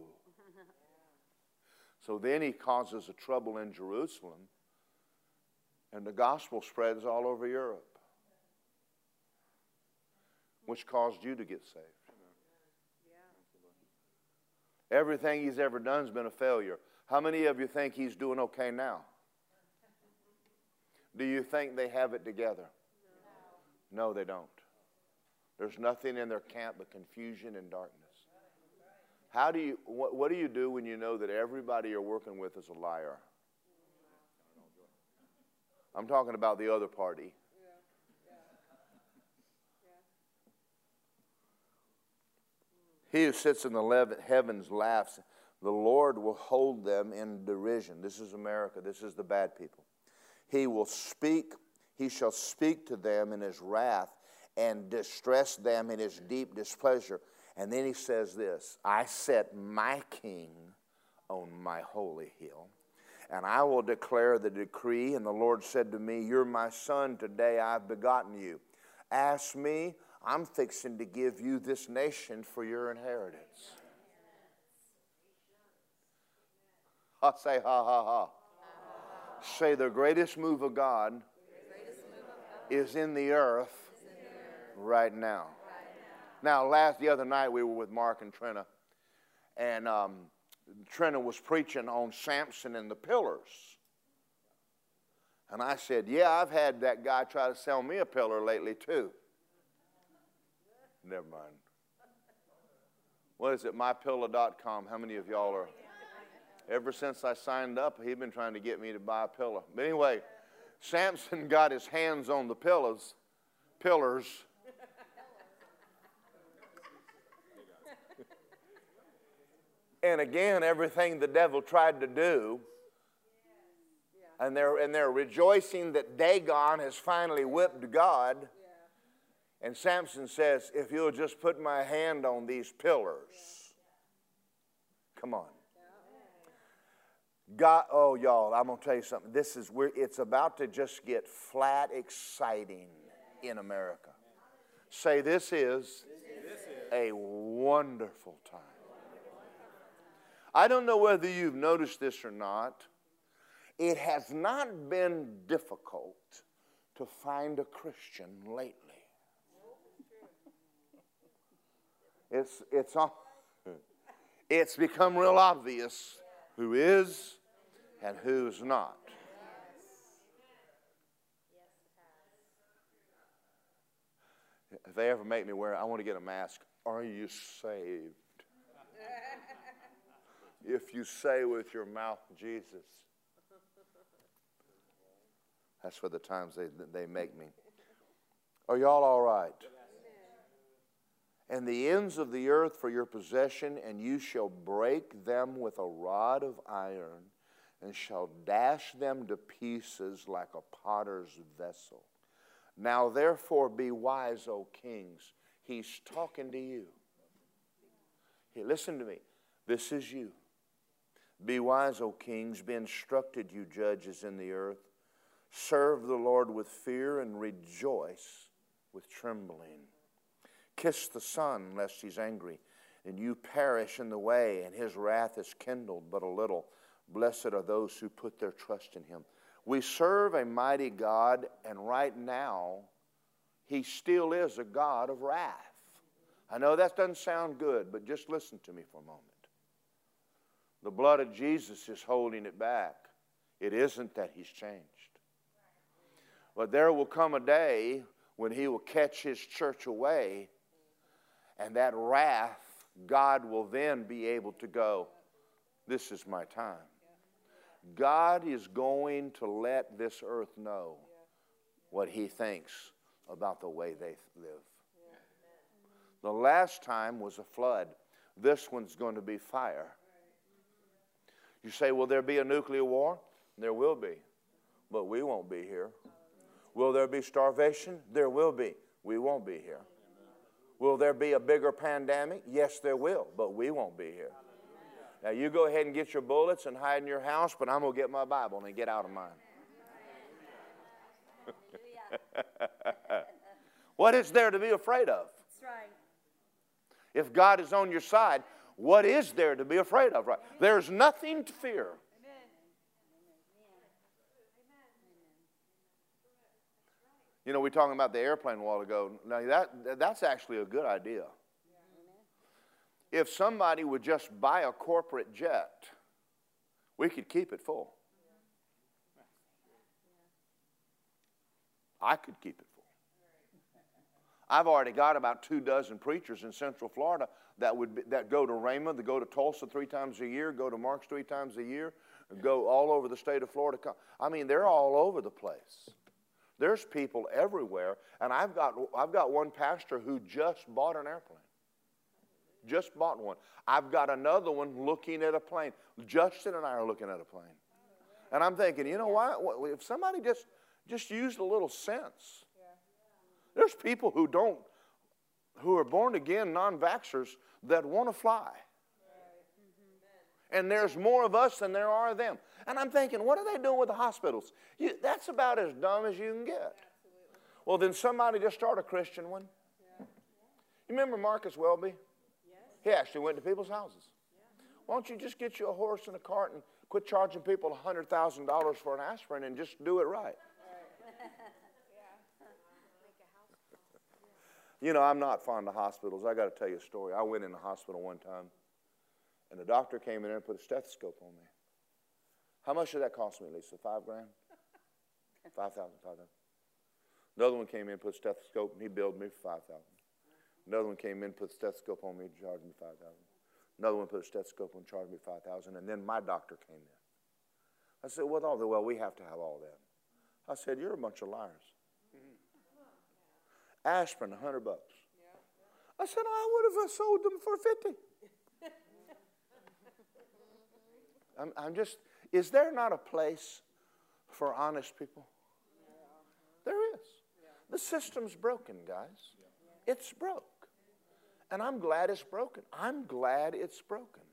So then he causes a trouble in Jerusalem, and the gospel spreads all over Europe, which caused you to get saved. Everything he's ever done has been a failure. How many of you think he's doing okay now? Do you think they have it together? No, they don't. There's nothing in their camp but confusion and darkness. How do you, what, what do you do when you know that everybody you're working with is a liar? I'm talking about the other party. He who sits in the heavens laughs. The Lord will hold them in derision. This is America. This is the bad people. He will speak, he shall speak to them in his wrath and distress them in his deep displeasure. And then he says this I set my king on my holy hill, and I will declare the decree. And the Lord said to me, You're my son, today I've begotten you. Ask me, I'm fixing to give you this nation for your inheritance. I say ha ha ha. Say the greatest move of God is in the earth right now. Now, last the other night we were with Mark and Trina, and um, Trina was preaching on Samson and the pillars. And I said, Yeah, I've had that guy try to sell me a pillar lately, too. Never mind. What is it? MyPillow.com. How many of y'all are? Ever since I signed up, he's been trying to get me to buy a pillow. But anyway, Samson got his hands on the pillows, pillars. and again, everything the devil tried to do, and they're, and they're rejoicing that Dagon has finally whipped God. And Samson says, If you'll just put my hand on these pillars, come on. God, oh, y'all, I'm going to tell you something. This is where it's about to just get flat exciting in America. Say, this is a wonderful time. I don't know whether you've noticed this or not. It has not been difficult to find a Christian lately. It's, it's, it's become real obvious who is and who's not. If they ever make me wear it, I want to get a mask. Are you saved? if you say with your mouth, Jesus. That's for the times they, they make me. Are y'all all right? And the ends of the earth for your possession, and you shall break them with a rod of iron, and shall dash them to pieces like a potter's vessel. Now therefore be wise, O kings. He's talking to you. Hey, listen to me. This is you. Be wise, O kings. Be instructed, you judges in the earth. Serve the Lord with fear and rejoice with trembling. Kiss the Son, lest he's angry, and you perish in the way, and his wrath is kindled but a little. Blessed are those who put their trust in him. We serve a mighty God, and right now, he still is a God of wrath. I know that doesn't sound good, but just listen to me for a moment. The blood of Jesus is holding it back. It isn't that he's changed. But there will come a day when he will catch his church away, and that wrath, God will then be able to go, This is my time. God is going to let this earth know what he thinks about the way they live. The last time was a flood. This one's going to be fire. You say, Will there be a nuclear war? There will be, but we won't be here. Will there be starvation? There will be. We won't be here. Will there be a bigger pandemic? Yes, there will, but we won't be here. Now, you go ahead and get your bullets and hide in your house, but I'm going to get my Bible and get out of mine. what is there to be afraid of? That's right. If God is on your side, what is there to be afraid of? Right? There's nothing to fear. You know, we were talking about the airplane a while ago. Now, that, that's actually a good idea. If somebody would just buy a corporate jet, we could keep it full. I could keep it full. I've already got about two dozen preachers in Central Florida that would be, that go to Rhema, that go to Tulsa three times a year, go to Marks three times a year, go all over the state of Florida. I mean, they're all over the place. There's people everywhere, and I've got, I've got one pastor who just bought an airplane. Just bought one. I've got another one looking at a plane. Justin and I are looking at a plane. And I'm thinking, you know what? If somebody just, just used a little sense. There's people who don't, who are born again non vaxxers that want to fly. And there's more of us than there are of them. And I'm thinking, what are they doing with the hospitals? You, that's about as dumb as you can get. Well, then somebody just start a Christian one. You remember Marcus Welby? He actually went to people's houses. Why don't you just get you a horse and a cart and quit charging people $100,000 for an aspirin and just do it right? You know, I'm not fond of hospitals. I got to tell you a story. I went in the hospital one time, and the doctor came in and put a stethoscope on me. How much did that cost me, Lisa? Five grand? Five thousand, five thousand. Another one came in, put a stethoscope, and he billed me for five thousand. Another one came in, put a stethoscope on me, and charged me five thousand. Another one put a stethoscope on, and charged me five thousand. And then my doctor came in. I said, "Well, all the well, we have to have all that." I said, "You're a bunch of liars." Mm-hmm. Aspirin, a hundred bucks. I said, I would have sold them for fifty. I'm, I'm just. Is there not a place for honest people? There is. The system's broken, guys. It's broke. And I'm glad it's broken. I'm glad it's broken.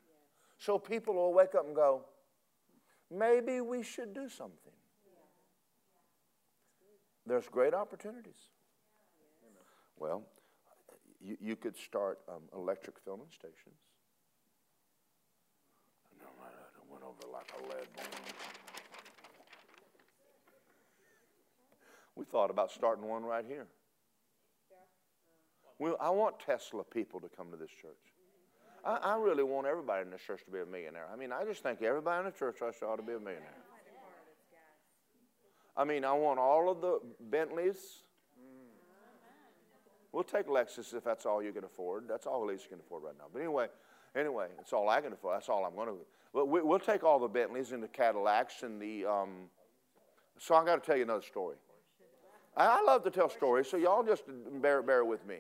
So people will wake up and go, maybe we should do something. There's great opportunities. Well, you, you could start um, electric filling stations. No, I went over like a lead balloon. We thought about starting one right here. We, I want Tesla people to come to this church. I, I, really want everybody in this church to be a millionaire. I mean, I just think everybody in the church ought to be a millionaire. I mean, I want all of the Bentleys. We'll take Lexus if that's all you can afford. That's all Lisa can afford right now. But anyway, anyway, it's all I can afford. That's all I'm going to. But we, will take all the Bentleys and the Cadillacs and the. Um, so I got to tell you another story. I love to tell stories, so y'all just bear, bear with me.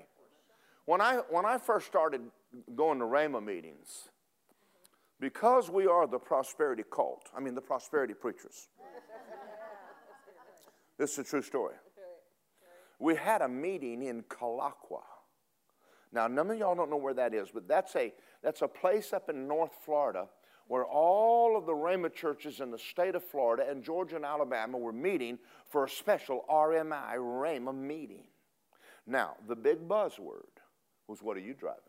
When I, when I first started going to Rhema meetings, because we are the prosperity cult, I mean the prosperity preachers. this is a true story. We had a meeting in Culahqua. Now, none of y'all don't know where that is, but that's a, that's a place up in North Florida where all of the Rhema churches in the state of Florida and Georgia and Alabama were meeting for a special RMI Rhema meeting. Now, the big buzzword was, What are you driving?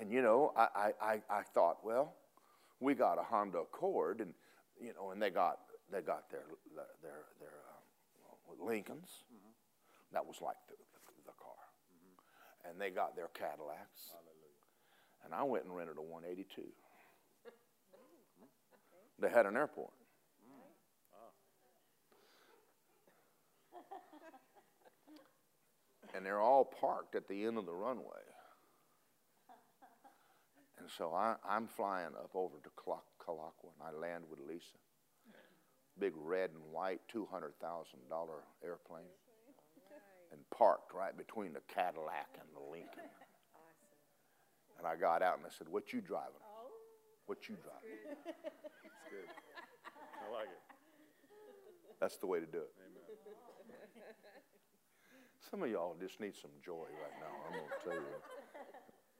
And you know, I, I, I thought, well, we got a Honda Accord, and you know, and they got they got their their their uh, Lincolns. Mm-hmm. That was like the, the, the car, mm-hmm. and they got their Cadillacs. Hallelujah. And I went and rented a 182. they had an airport. And they're all parked at the end of the runway. And so I, am flying up over to Culahqua, and I land with Lisa. Big red and white $200,000 airplane. And parked right between the Cadillac and the Lincoln. And I got out and I said, What you driving? What you driving? That's good. I like it. That's the way to do it. Some of y'all just need some joy right now. I'm going to tell you.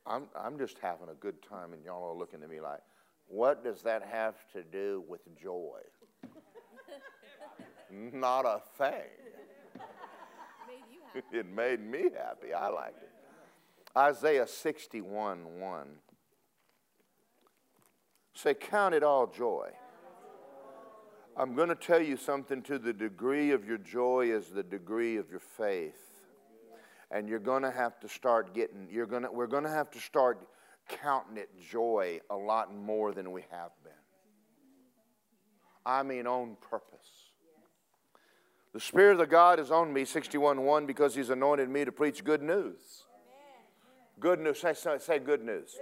I'm, I'm just having a good time, and y'all are looking at me like, what does that have to do with joy? Not a thing. it made me happy. I liked it. Isaiah 61 1. Say, count it all joy. I'm going to tell you something to the degree of your joy is the degree of your faith and you're going to have to start getting you're going to we're going to have to start counting it joy a lot more than we have been. I mean on purpose. The spirit of god is on me 61 1 because he's anointed me to preach good news good news say, say good news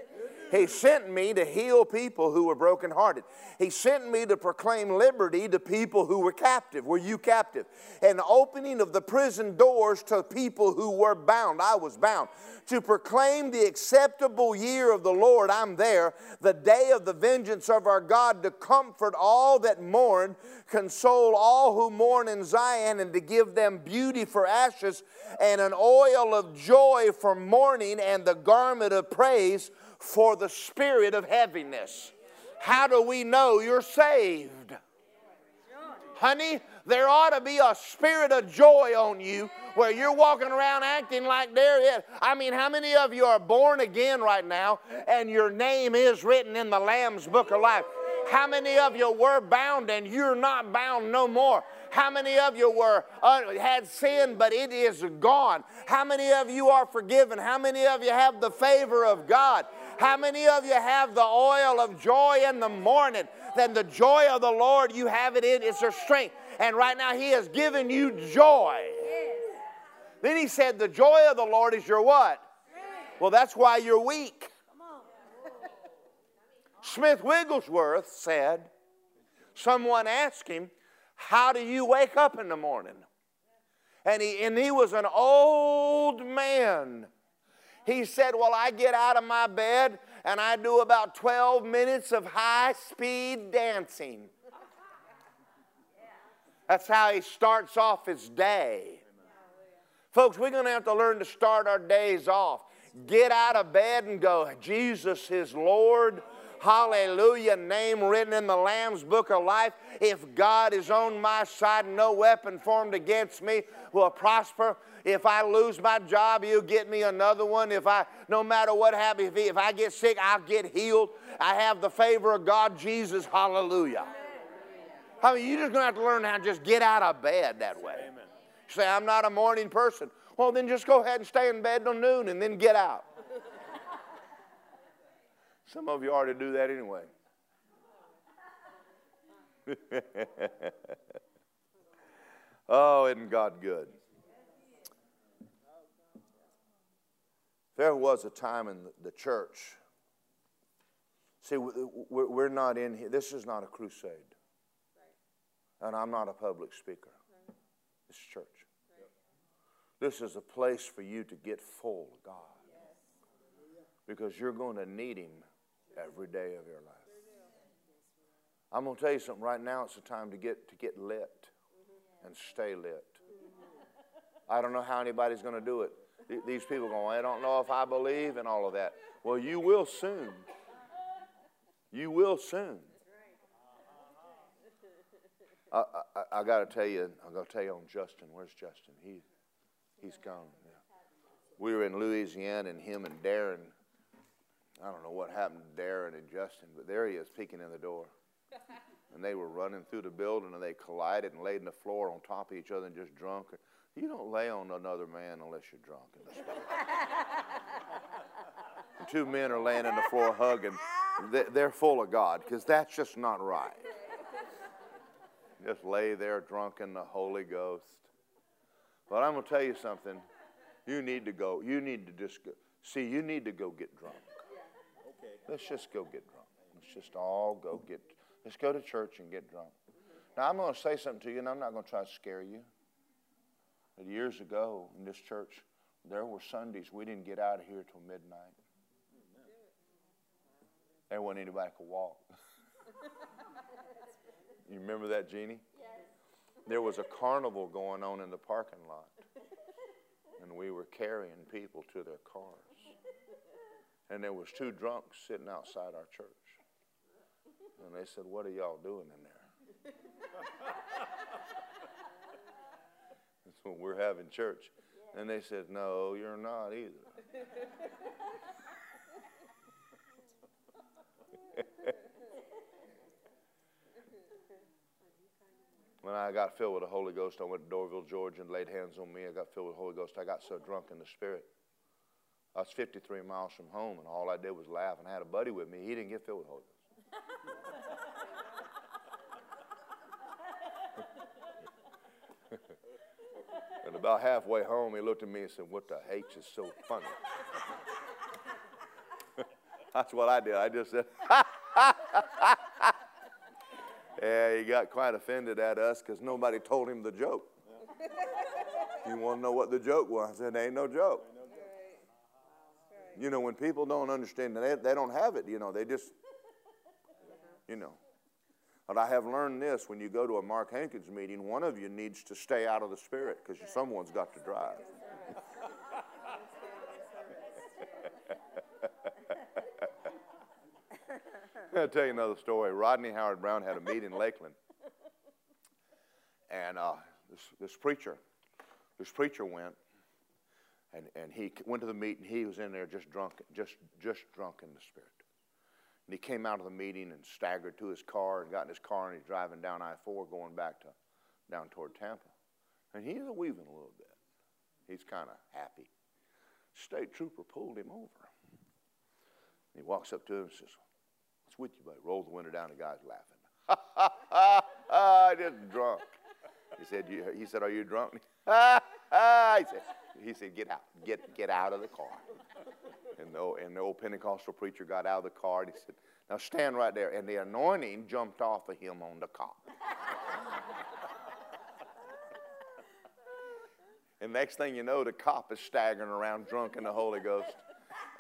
he sent me to heal people who were brokenhearted. He sent me to proclaim liberty to people who were captive. Were you captive? And opening of the prison doors to people who were bound. I was bound. To proclaim the acceptable year of the Lord. I'm there. The day of the vengeance of our God to comfort all that mourn, console all who mourn in Zion, and to give them beauty for ashes and an oil of joy for mourning and the garment of praise for the spirit of heaviness. How do we know you're saved? Honey, there ought to be a spirit of joy on you where you're walking around acting like there is. I mean, how many of you are born again right now and your name is written in the Lamb's book of life? How many of you were bound and you're not bound no more? How many of you were uh, had sin but it is gone? How many of you are forgiven? How many of you have the favor of God? How many of you have the oil of joy in the morning? Then the joy of the Lord, you have it in, it's your strength. And right now, He has given you joy. Then He said, The joy of the Lord is your what? Well, that's why you're weak. Smith Wigglesworth said, someone asked him, How do you wake up in the morning? And he, and he was an old man. He said, Well, I get out of my bed and I do about 12 minutes of high speed dancing. That's how he starts off his day. Folks, we're going to have to learn to start our days off. Get out of bed and go, Jesus is Lord. Hallelujah. Name written in the Lamb's book of life. If God is on my side, no weapon formed against me will prosper. If I lose my job, He'll get me another one. If I, no matter what happens, if, if I get sick, I'll get healed. I have the favor of God, Jesus. Hallelujah. I mean, you're just going to have to learn how to just get out of bed that way. Amen. Say, I'm not a morning person. Well, then just go ahead and stay in bed till noon and then get out. Some of you already do that anyway. oh, isn't God good? There was a time in the church. See, we're not in here. This is not a crusade. And I'm not a public speaker. It's church. This is a place for you to get full of God. Because you're going to need Him every day of your life. I'm going to tell you something right now. It's the time to get, to get lit and stay lit. I don't know how anybody's going to do it. These people going, I don't know if I believe in all of that. Well, you will soon. You will soon. I, I, I got to tell you, I got to tell you on Justin. Where's Justin? He, he's gone. Yeah. We were in Louisiana, and him and Darren. I don't know what happened to Darren and Justin, but there he is peeking in the door. and they were running through the building, and they collided and laid on the floor on top of each other and just drunk. You don't lay on another man unless you're drunk in the spirit. two men are laying on the floor hugging. They're full of God because that's just not right. Just lay there drunk in the Holy Ghost. But I'm going to tell you something. You need to go. You need to just go. See, you need to go get drunk. Let's just go get drunk. Let's just all go get. Let's go to church and get drunk. Now, I'm going to say something to you, and I'm not going to try to scare you. But years ago in this church, there were Sundays we didn't get out of here till midnight. There wasn't anybody could walk. you remember that, Jeannie? Yes. There was a carnival going on in the parking lot, and we were carrying people to their cars. And there was two drunks sitting outside our church. And they said, What are y'all doing in there? That's when we're having church. And they said, No, you're not either. when I got filled with the Holy Ghost, I went to Doraville, Georgia, and laid hands on me. I got filled with the Holy Ghost. I got so drunk in the Spirit. I was 53 miles from home, and all I did was laugh. And I had a buddy with me. He didn't get filled with Holy Ghost. and about halfway home, he looked at me and said, What the H is so funny? That's what I did. I just said, Ha, ha, ha, ha. Yeah, he got quite offended at us because nobody told him the joke. you want to know what the joke was? I said, Ain't no joke. You know, when people don't understand, they, they don't have it, you know, they just, you know. But I have learned this when you go to a Mark Hankins meeting, one of you needs to stay out of the spirit because someone's got to drive. I'll tell you another story. Rodney Howard-Browne had a meeting in Lakeland. and uh, this, this preacher, this preacher went, and, and he went to the meeting. He was in there just drunk, just, just drunk in the spirit. And he came out of the meeting and staggered to his car and got in his car and he's driving down I-4 going back to down toward Tampa. And he's weaving a little bit. He's kind of happy. State trooper pulled him over. And he walks up to him and says, What's with you, buddy? Rolls the window down, the guy's laughing. Ha ha ha ha, just drunk. He said, you, he said, Are you drunk? Ha ha. He said, he said, Get out. Get, get out of the car. And the, and the old Pentecostal preacher got out of the car and he said, Now stand right there. And the anointing jumped off of him on the cop. and next thing you know, the cop is staggering around drunk in the Holy Ghost.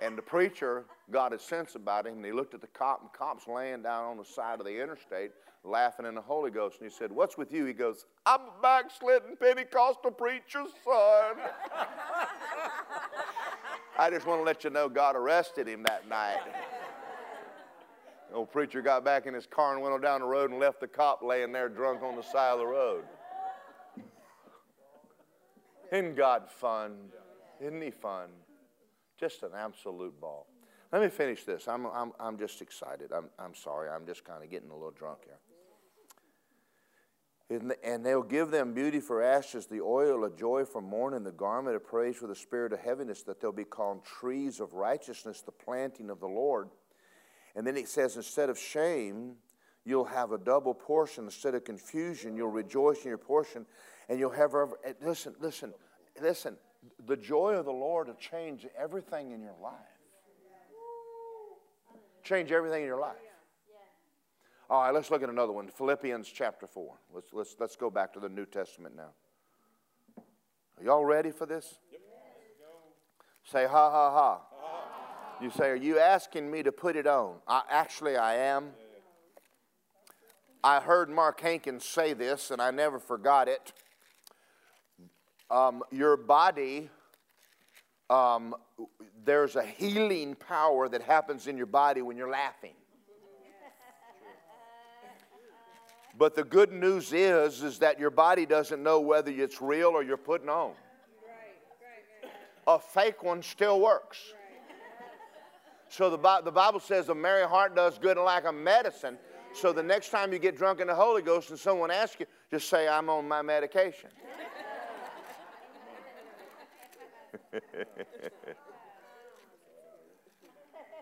And the preacher got a sense about him, and he looked at the cop, and the cop's laying down on the side of the interstate, laughing in the Holy Ghost. And he said, What's with you? He goes, I'm a backslidden Pentecostal preacher's son. I just want to let you know God arrested him that night. The old preacher got back in his car and went on down the road and left the cop laying there drunk on the side of the road. Isn't God fun? Isn't he fun? Just an absolute ball. Let me finish this. I'm, I'm, I'm just excited. I'm, I'm sorry. I'm just kind of getting a little drunk here. And they'll give them beauty for ashes, the oil of joy for mourning, the garment of praise for the spirit of heaviness, that they'll be called trees of righteousness, the planting of the Lord. And then it says, instead of shame, you'll have a double portion. Instead of confusion, you'll rejoice in your portion. And you'll have, listen, listen, listen, the joy of the Lord will change everything in your life. Change everything in your life. All right, let's look at another one. Philippians chapter 4. Let's, let's, let's go back to the New Testament now. Are y'all ready for this? Yep. Say ha ha ha. You say, Are you asking me to put it on? I, actually, I am. I heard Mark Hankins say this, and I never forgot it. Um, your body, um, there's a healing power that happens in your body when you're laughing. But the good news is, is that your body doesn't know whether it's real or you're putting on. A fake one still works. So the, the Bible says a merry heart does good like a medicine. So the next time you get drunk in the Holy Ghost and someone asks you, just say, I'm on my medication.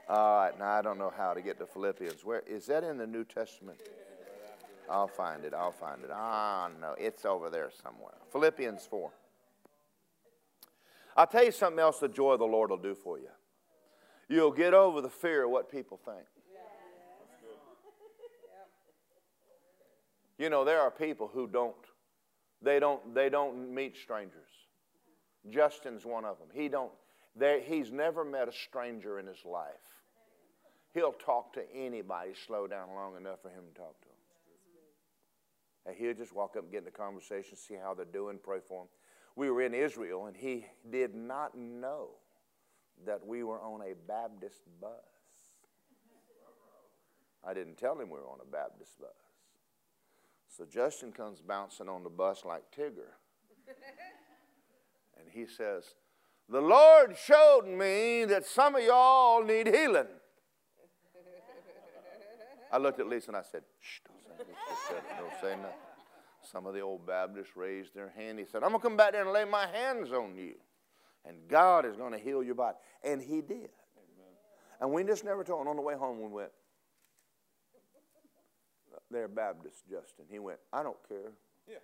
All right, now I don't know how to get to Philippians. Where is that in the New Testament? I'll find it. I'll find it. Ah, no, it's over there somewhere. Philippians 4. I'll tell you something else the joy of the Lord will do for you. You'll get over the fear of what people think. You know, there are people who don't, they don't, they don't meet strangers. Justin's one of them. He don't, he's never met a stranger in his life. He'll talk to anybody, slow down long enough for him to talk to them. And he'll just walk up and get in the conversation, see how they're doing, pray for them. We were in Israel, and he did not know that we were on a Baptist bus. I didn't tell him we were on a Baptist bus. So Justin comes bouncing on the bus like Tigger. And he says, The Lord showed me that some of y'all need healing. I looked at Lisa and I said, Shh, don't say nothing. Some of the old Baptists raised their hand. He said, I'm going to come back there and lay my hands on you. And God is going to heal your body. And He did. And we just never told him. On the way home, we went, They're Baptist, Justin. He went, I don't care. Yeah.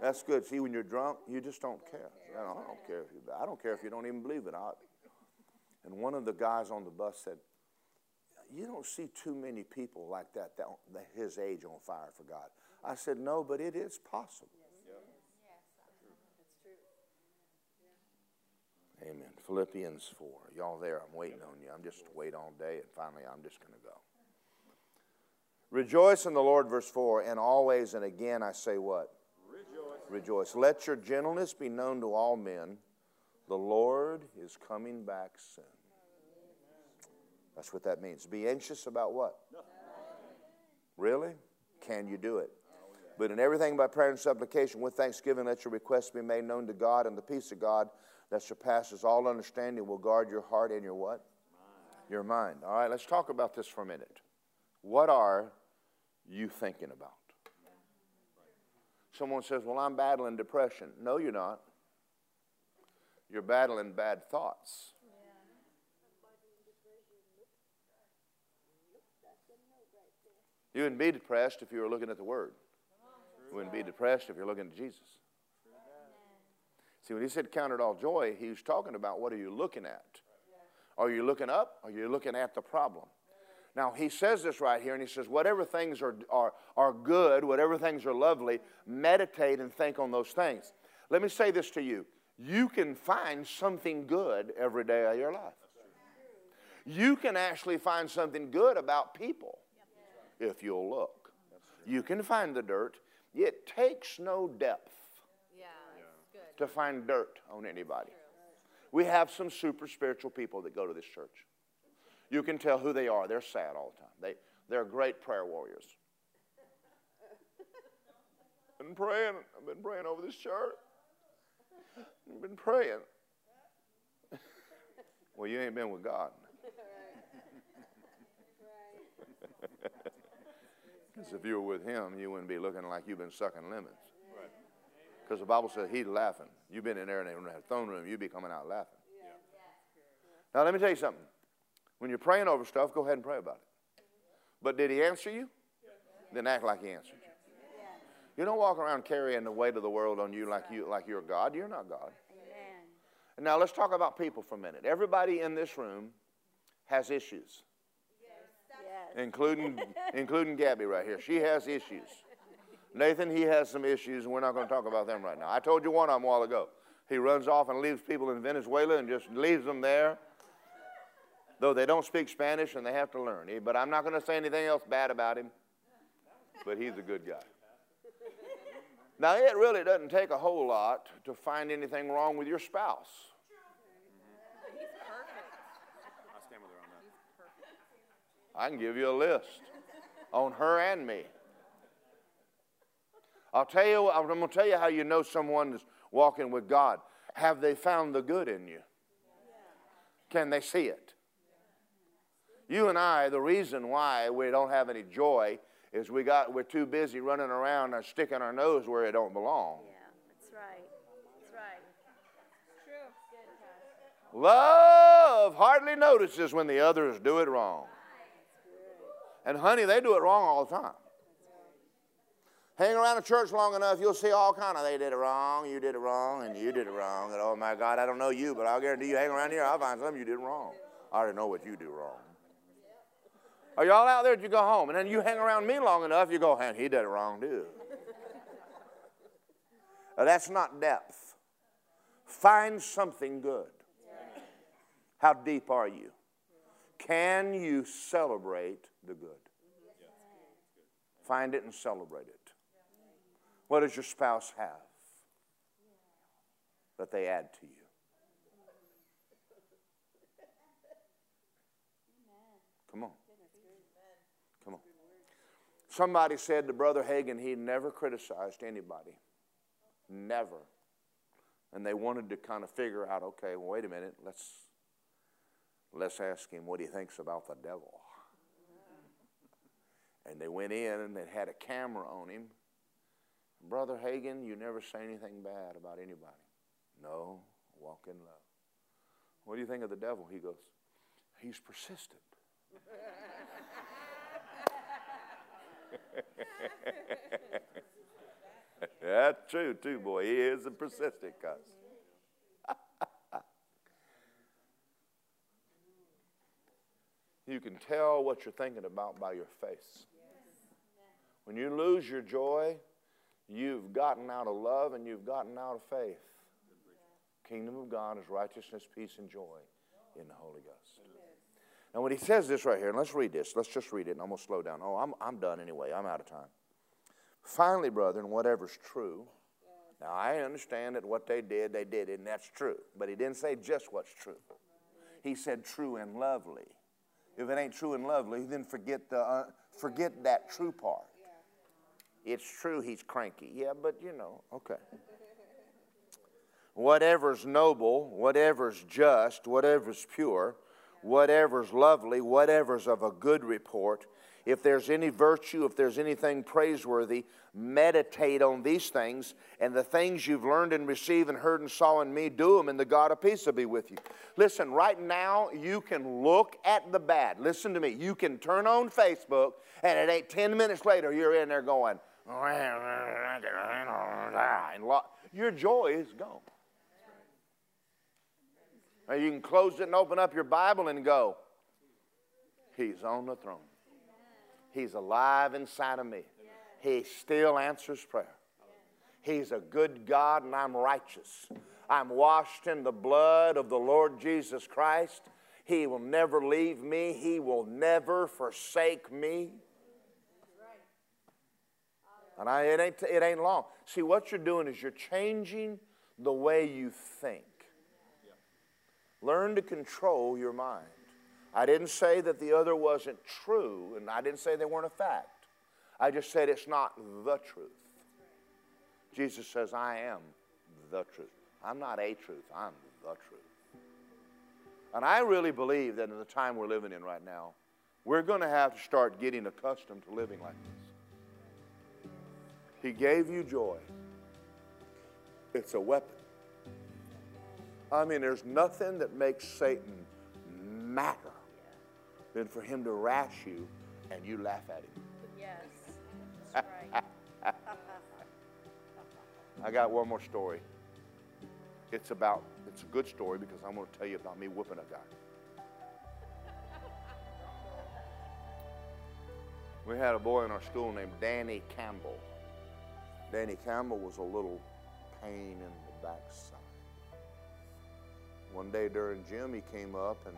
That's good. See, when you're drunk, you just don't care. I don't, I don't care if you. I don't care if you don't even believe it. I, and one of the guys on the bus said, you don't see too many people like that, that, that his age on fire for God. I said, no, but it is possible. Amen. Philippians 4. Y'all there, I'm waiting on you. I'm just wait all day, and finally I'm just going to go. Rejoice in the Lord, verse 4, and always and again I say what? Rejoice. Let your gentleness be known to all men. The Lord is coming back soon. That's what that means. Be anxious about what? Really? Can you do it? But in everything by prayer and supplication with thanksgiving, let your requests be made known to God, and the peace of God that surpasses all understanding will guard your heart and your what? Your mind. All right, let's talk about this for a minute. What are you thinking about? Someone says, Well, I'm battling depression. No, you're not. You're battling bad thoughts. You wouldn't be depressed if you were looking at the Word. You wouldn't be depressed if you're looking at Jesus. See, when he said count it all joy, he was talking about what are you looking at? Are you looking up? Are you looking at the problem? Now, he says this right here, and he says, whatever things are, are, are good, whatever things are lovely, meditate and think on those things. Let me say this to you you can find something good every day of your life. You can actually find something good about people if you'll look. You can find the dirt. It takes no depth to find dirt on anybody. We have some super spiritual people that go to this church. You can tell who they are. They're sad all the time. They, they're great prayer warriors. I've been praying. I've been praying over this church. I've been praying. well, you ain't been with God. Because if you were with Him, you wouldn't be looking like you've been sucking lemons. Because the Bible says He's laughing. You've been in there in the throne room, you'd be coming out laughing. Now, let me tell you something. When you're praying over stuff, go ahead and pray about it. But did he answer you? Then act like he answered you. You don't walk around carrying the weight of the world on you like you like you're God. You're not God. And now let's talk about people for a minute. Everybody in this room has issues. Yes. Including including Gabby right here. She has issues. Nathan, he has some issues, and we're not going to talk about them right now. I told you one of them a while ago. He runs off and leaves people in Venezuela and just leaves them there though they don't speak Spanish and they have to learn. But I'm not going to say anything else bad about him, but he's a good guy. Now, it really doesn't take a whole lot to find anything wrong with your spouse. I'll stand with her on that. I can give you a list on her and me. I'll tell you, I'm going to tell you how you know someone is walking with God. Have they found the good in you? Can they see it? You and I, the reason why we don't have any joy is we got we're too busy running around and sticking our nose where it don't belong. Yeah, that's right. That's right. True. Love hardly notices when the others do it wrong. And honey, they do it wrong all the time. Hang around a church long enough, you'll see all kind of they did it wrong, you did it wrong, and you did it wrong. And oh my God, I don't know you, but I'll guarantee you hang around here, I'll find something you did wrong. I already know what you do wrong. Are y'all out there? Did you go home? And then you hang around me long enough, you go, he did it wrong too. now, that's not depth. Find something good. How deep are you? Can you celebrate the good? Find it and celebrate it. What does your spouse have that they add to you? Come on. Somebody said to Brother Hagin he never criticized anybody. Never. And they wanted to kind of figure out, okay, well, wait a minute, let's let's ask him what he thinks about the devil. And they went in and they had a camera on him. Brother Hagin, you never say anything bad about anybody. No, walk in love. What do you think of the devil? He goes, he's persistent. That's true, too, boy. He is a persistent cuss. you can tell what you're thinking about by your face. When you lose your joy, you've gotten out of love and you've gotten out of faith. Kingdom of God is righteousness, peace, and joy in the Holy Ghost. Now, when he says this right here, and let's read this, let's just read it, and I'm going to slow down. Oh, I'm, I'm done anyway. I'm out of time. Finally, brethren, whatever's true. Now, I understand that what they did, they did it, and that's true. But he didn't say just what's true. He said true and lovely. If it ain't true and lovely, then forget, the, uh, forget that true part. It's true he's cranky. Yeah, but you know, okay. Whatever's noble, whatever's just, whatever's pure, whatever's lovely, whatever's of a good report, if there's any virtue, if there's anything praiseworthy, meditate on these things, and the things you've learned and received and heard and saw in me, do them, and the God of peace will be with you. Listen, right now, you can look at the bad. Listen to me. You can turn on Facebook, and it ain't 10 minutes later, you're in there going, and your joy is gone. Or you can close it and open up your Bible and go, He's on the throne. He's alive inside of me. He still answers prayer. He's a good God and I'm righteous. I'm washed in the blood of the Lord Jesus Christ. He will never leave me, He will never forsake me. And I, it, ain't, it ain't long. See, what you're doing is you're changing the way you think. Learn to control your mind. I didn't say that the other wasn't true, and I didn't say they weren't a fact. I just said it's not the truth. Jesus says, I am the truth. I'm not a truth, I'm the truth. And I really believe that in the time we're living in right now, we're going to have to start getting accustomed to living like this. He gave you joy, it's a weapon. I mean, there's nothing that makes Satan matter than for him to rash you and you laugh at him. Yes, that's right. I got one more story. It's about, it's a good story because I'm going to tell you about me whooping a guy. We had a boy in our school named Danny Campbell. Danny Campbell was a little pain in the backside. One day during gym, he came up and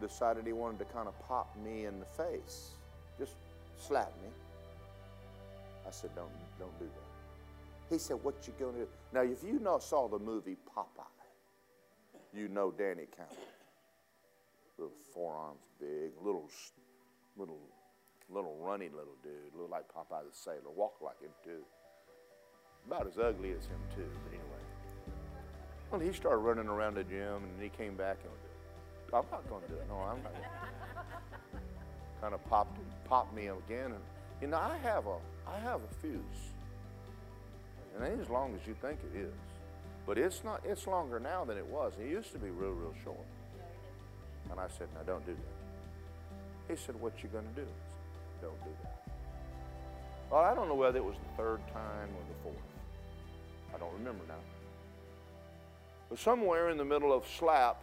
decided he wanted to kind of pop me in the face, just slap me. I said, "Don't, don't do that." He said, "What you gonna do?" Now, if you know, saw the movie Popeye, you know Danny Campbell. Little forearms, big, little, little, little runny little dude, look like Popeye the Sailor, walk like him too. About as ugly as him too, but anyway. Well, he started running around the gym, and he came back and I'm not going to do it. No, I'm not. kind of popped popped me again, and you know I have a I have a fuse. and It ain't as long as you think it is, but it's not. It's longer now than it was. It used to be real, real short. And I said, "Now don't do that." He said, "What you going to do?" Said, "Don't do that." Well, I don't know whether it was the third time or the fourth. I don't remember now. But somewhere in the middle of slap,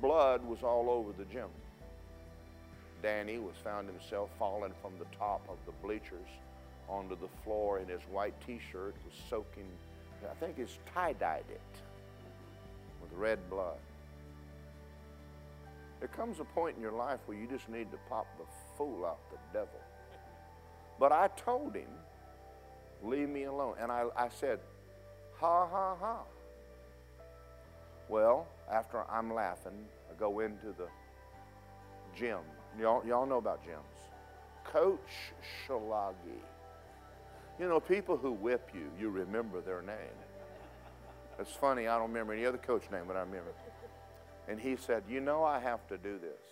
blood was all over the gym. Danny was found himself falling from the top of the bleachers onto the floor, and his white T-shirt was soaking. I think he's tie-dyed it with red blood. There comes a point in your life where you just need to pop the fool out the devil. But I told him, leave me alone. And I, I said, ha, ha, ha. Well, after I'm laughing, I go into the gym. Y'all, y'all know about gyms. Coach Shalagi. You know, people who whip you, you remember their name. It's funny, I don't remember any other coach name, but I remember. And he said, You know, I have to do this.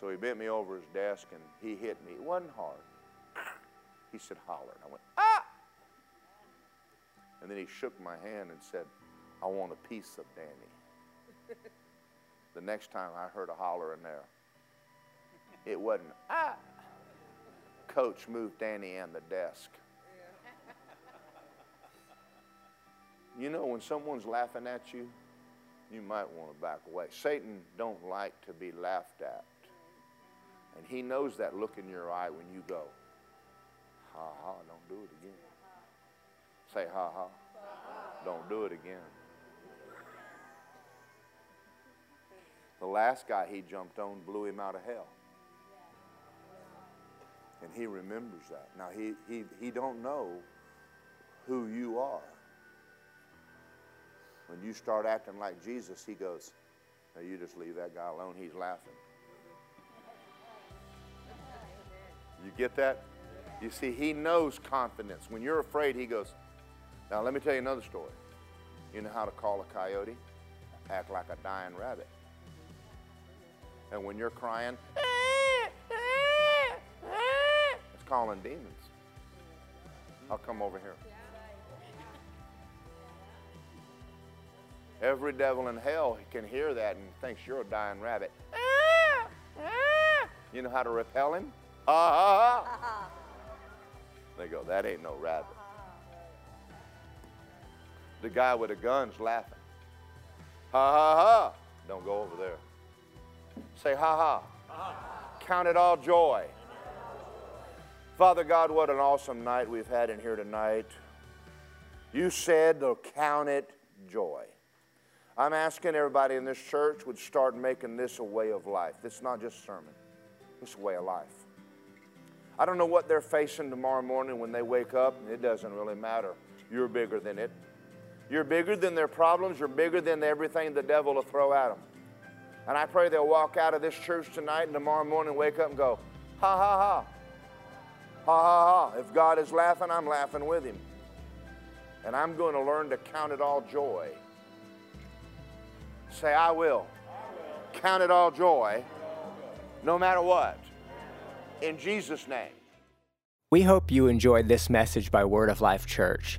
So he bent me over his desk and he hit me. It wasn't hard. He said, Holler. And I went, Ah! And then he shook my hand and said, I want a piece of Danny. the next time I heard a holler in there, it wasn't, ah. Coach moved Danny and the desk. You know, when someone's laughing at you, you might want to back away. Satan don't like to be laughed at. And he knows that look in your eye when you go, ha ha, don't do it again. Say ha ha, don't do it again. The last guy he jumped on blew him out of hell. And he remembers that. Now he he he don't know who you are. When you start acting like Jesus, he goes, Now you just leave that guy alone. He's laughing. You get that? You see, he knows confidence. When you're afraid, he goes, Now, let me tell you another story. You know how to call a coyote? Act like a dying rabbit. And when you're crying, it's calling demons. I'll come over here. Every devil in hell can hear that and thinks you're a dying rabbit. You know how to repel him? Ah. They go, that ain't no rabbit. The guy with the gun's laughing. Ha ha ha. Don't go over there. Say ha ha. Count it all joy. Father God, what an awesome night we've had in here tonight. You said to count it joy. I'm asking everybody in this church would start making this a way of life. This is not just sermon. It's a way of life. I don't know what they're facing tomorrow morning when they wake up. It doesn't really matter. You're bigger than it. You're bigger than their problems. You're bigger than everything the devil will throw at them. And I pray they'll walk out of this church tonight and tomorrow morning wake up and go, ha ha ha. Ha ha ha. If God is laughing, I'm laughing with him. And I'm going to learn to count it all joy. Say, I will. I will. Count it all joy no matter what. In Jesus' name. We hope you enjoyed this message by Word of Life Church.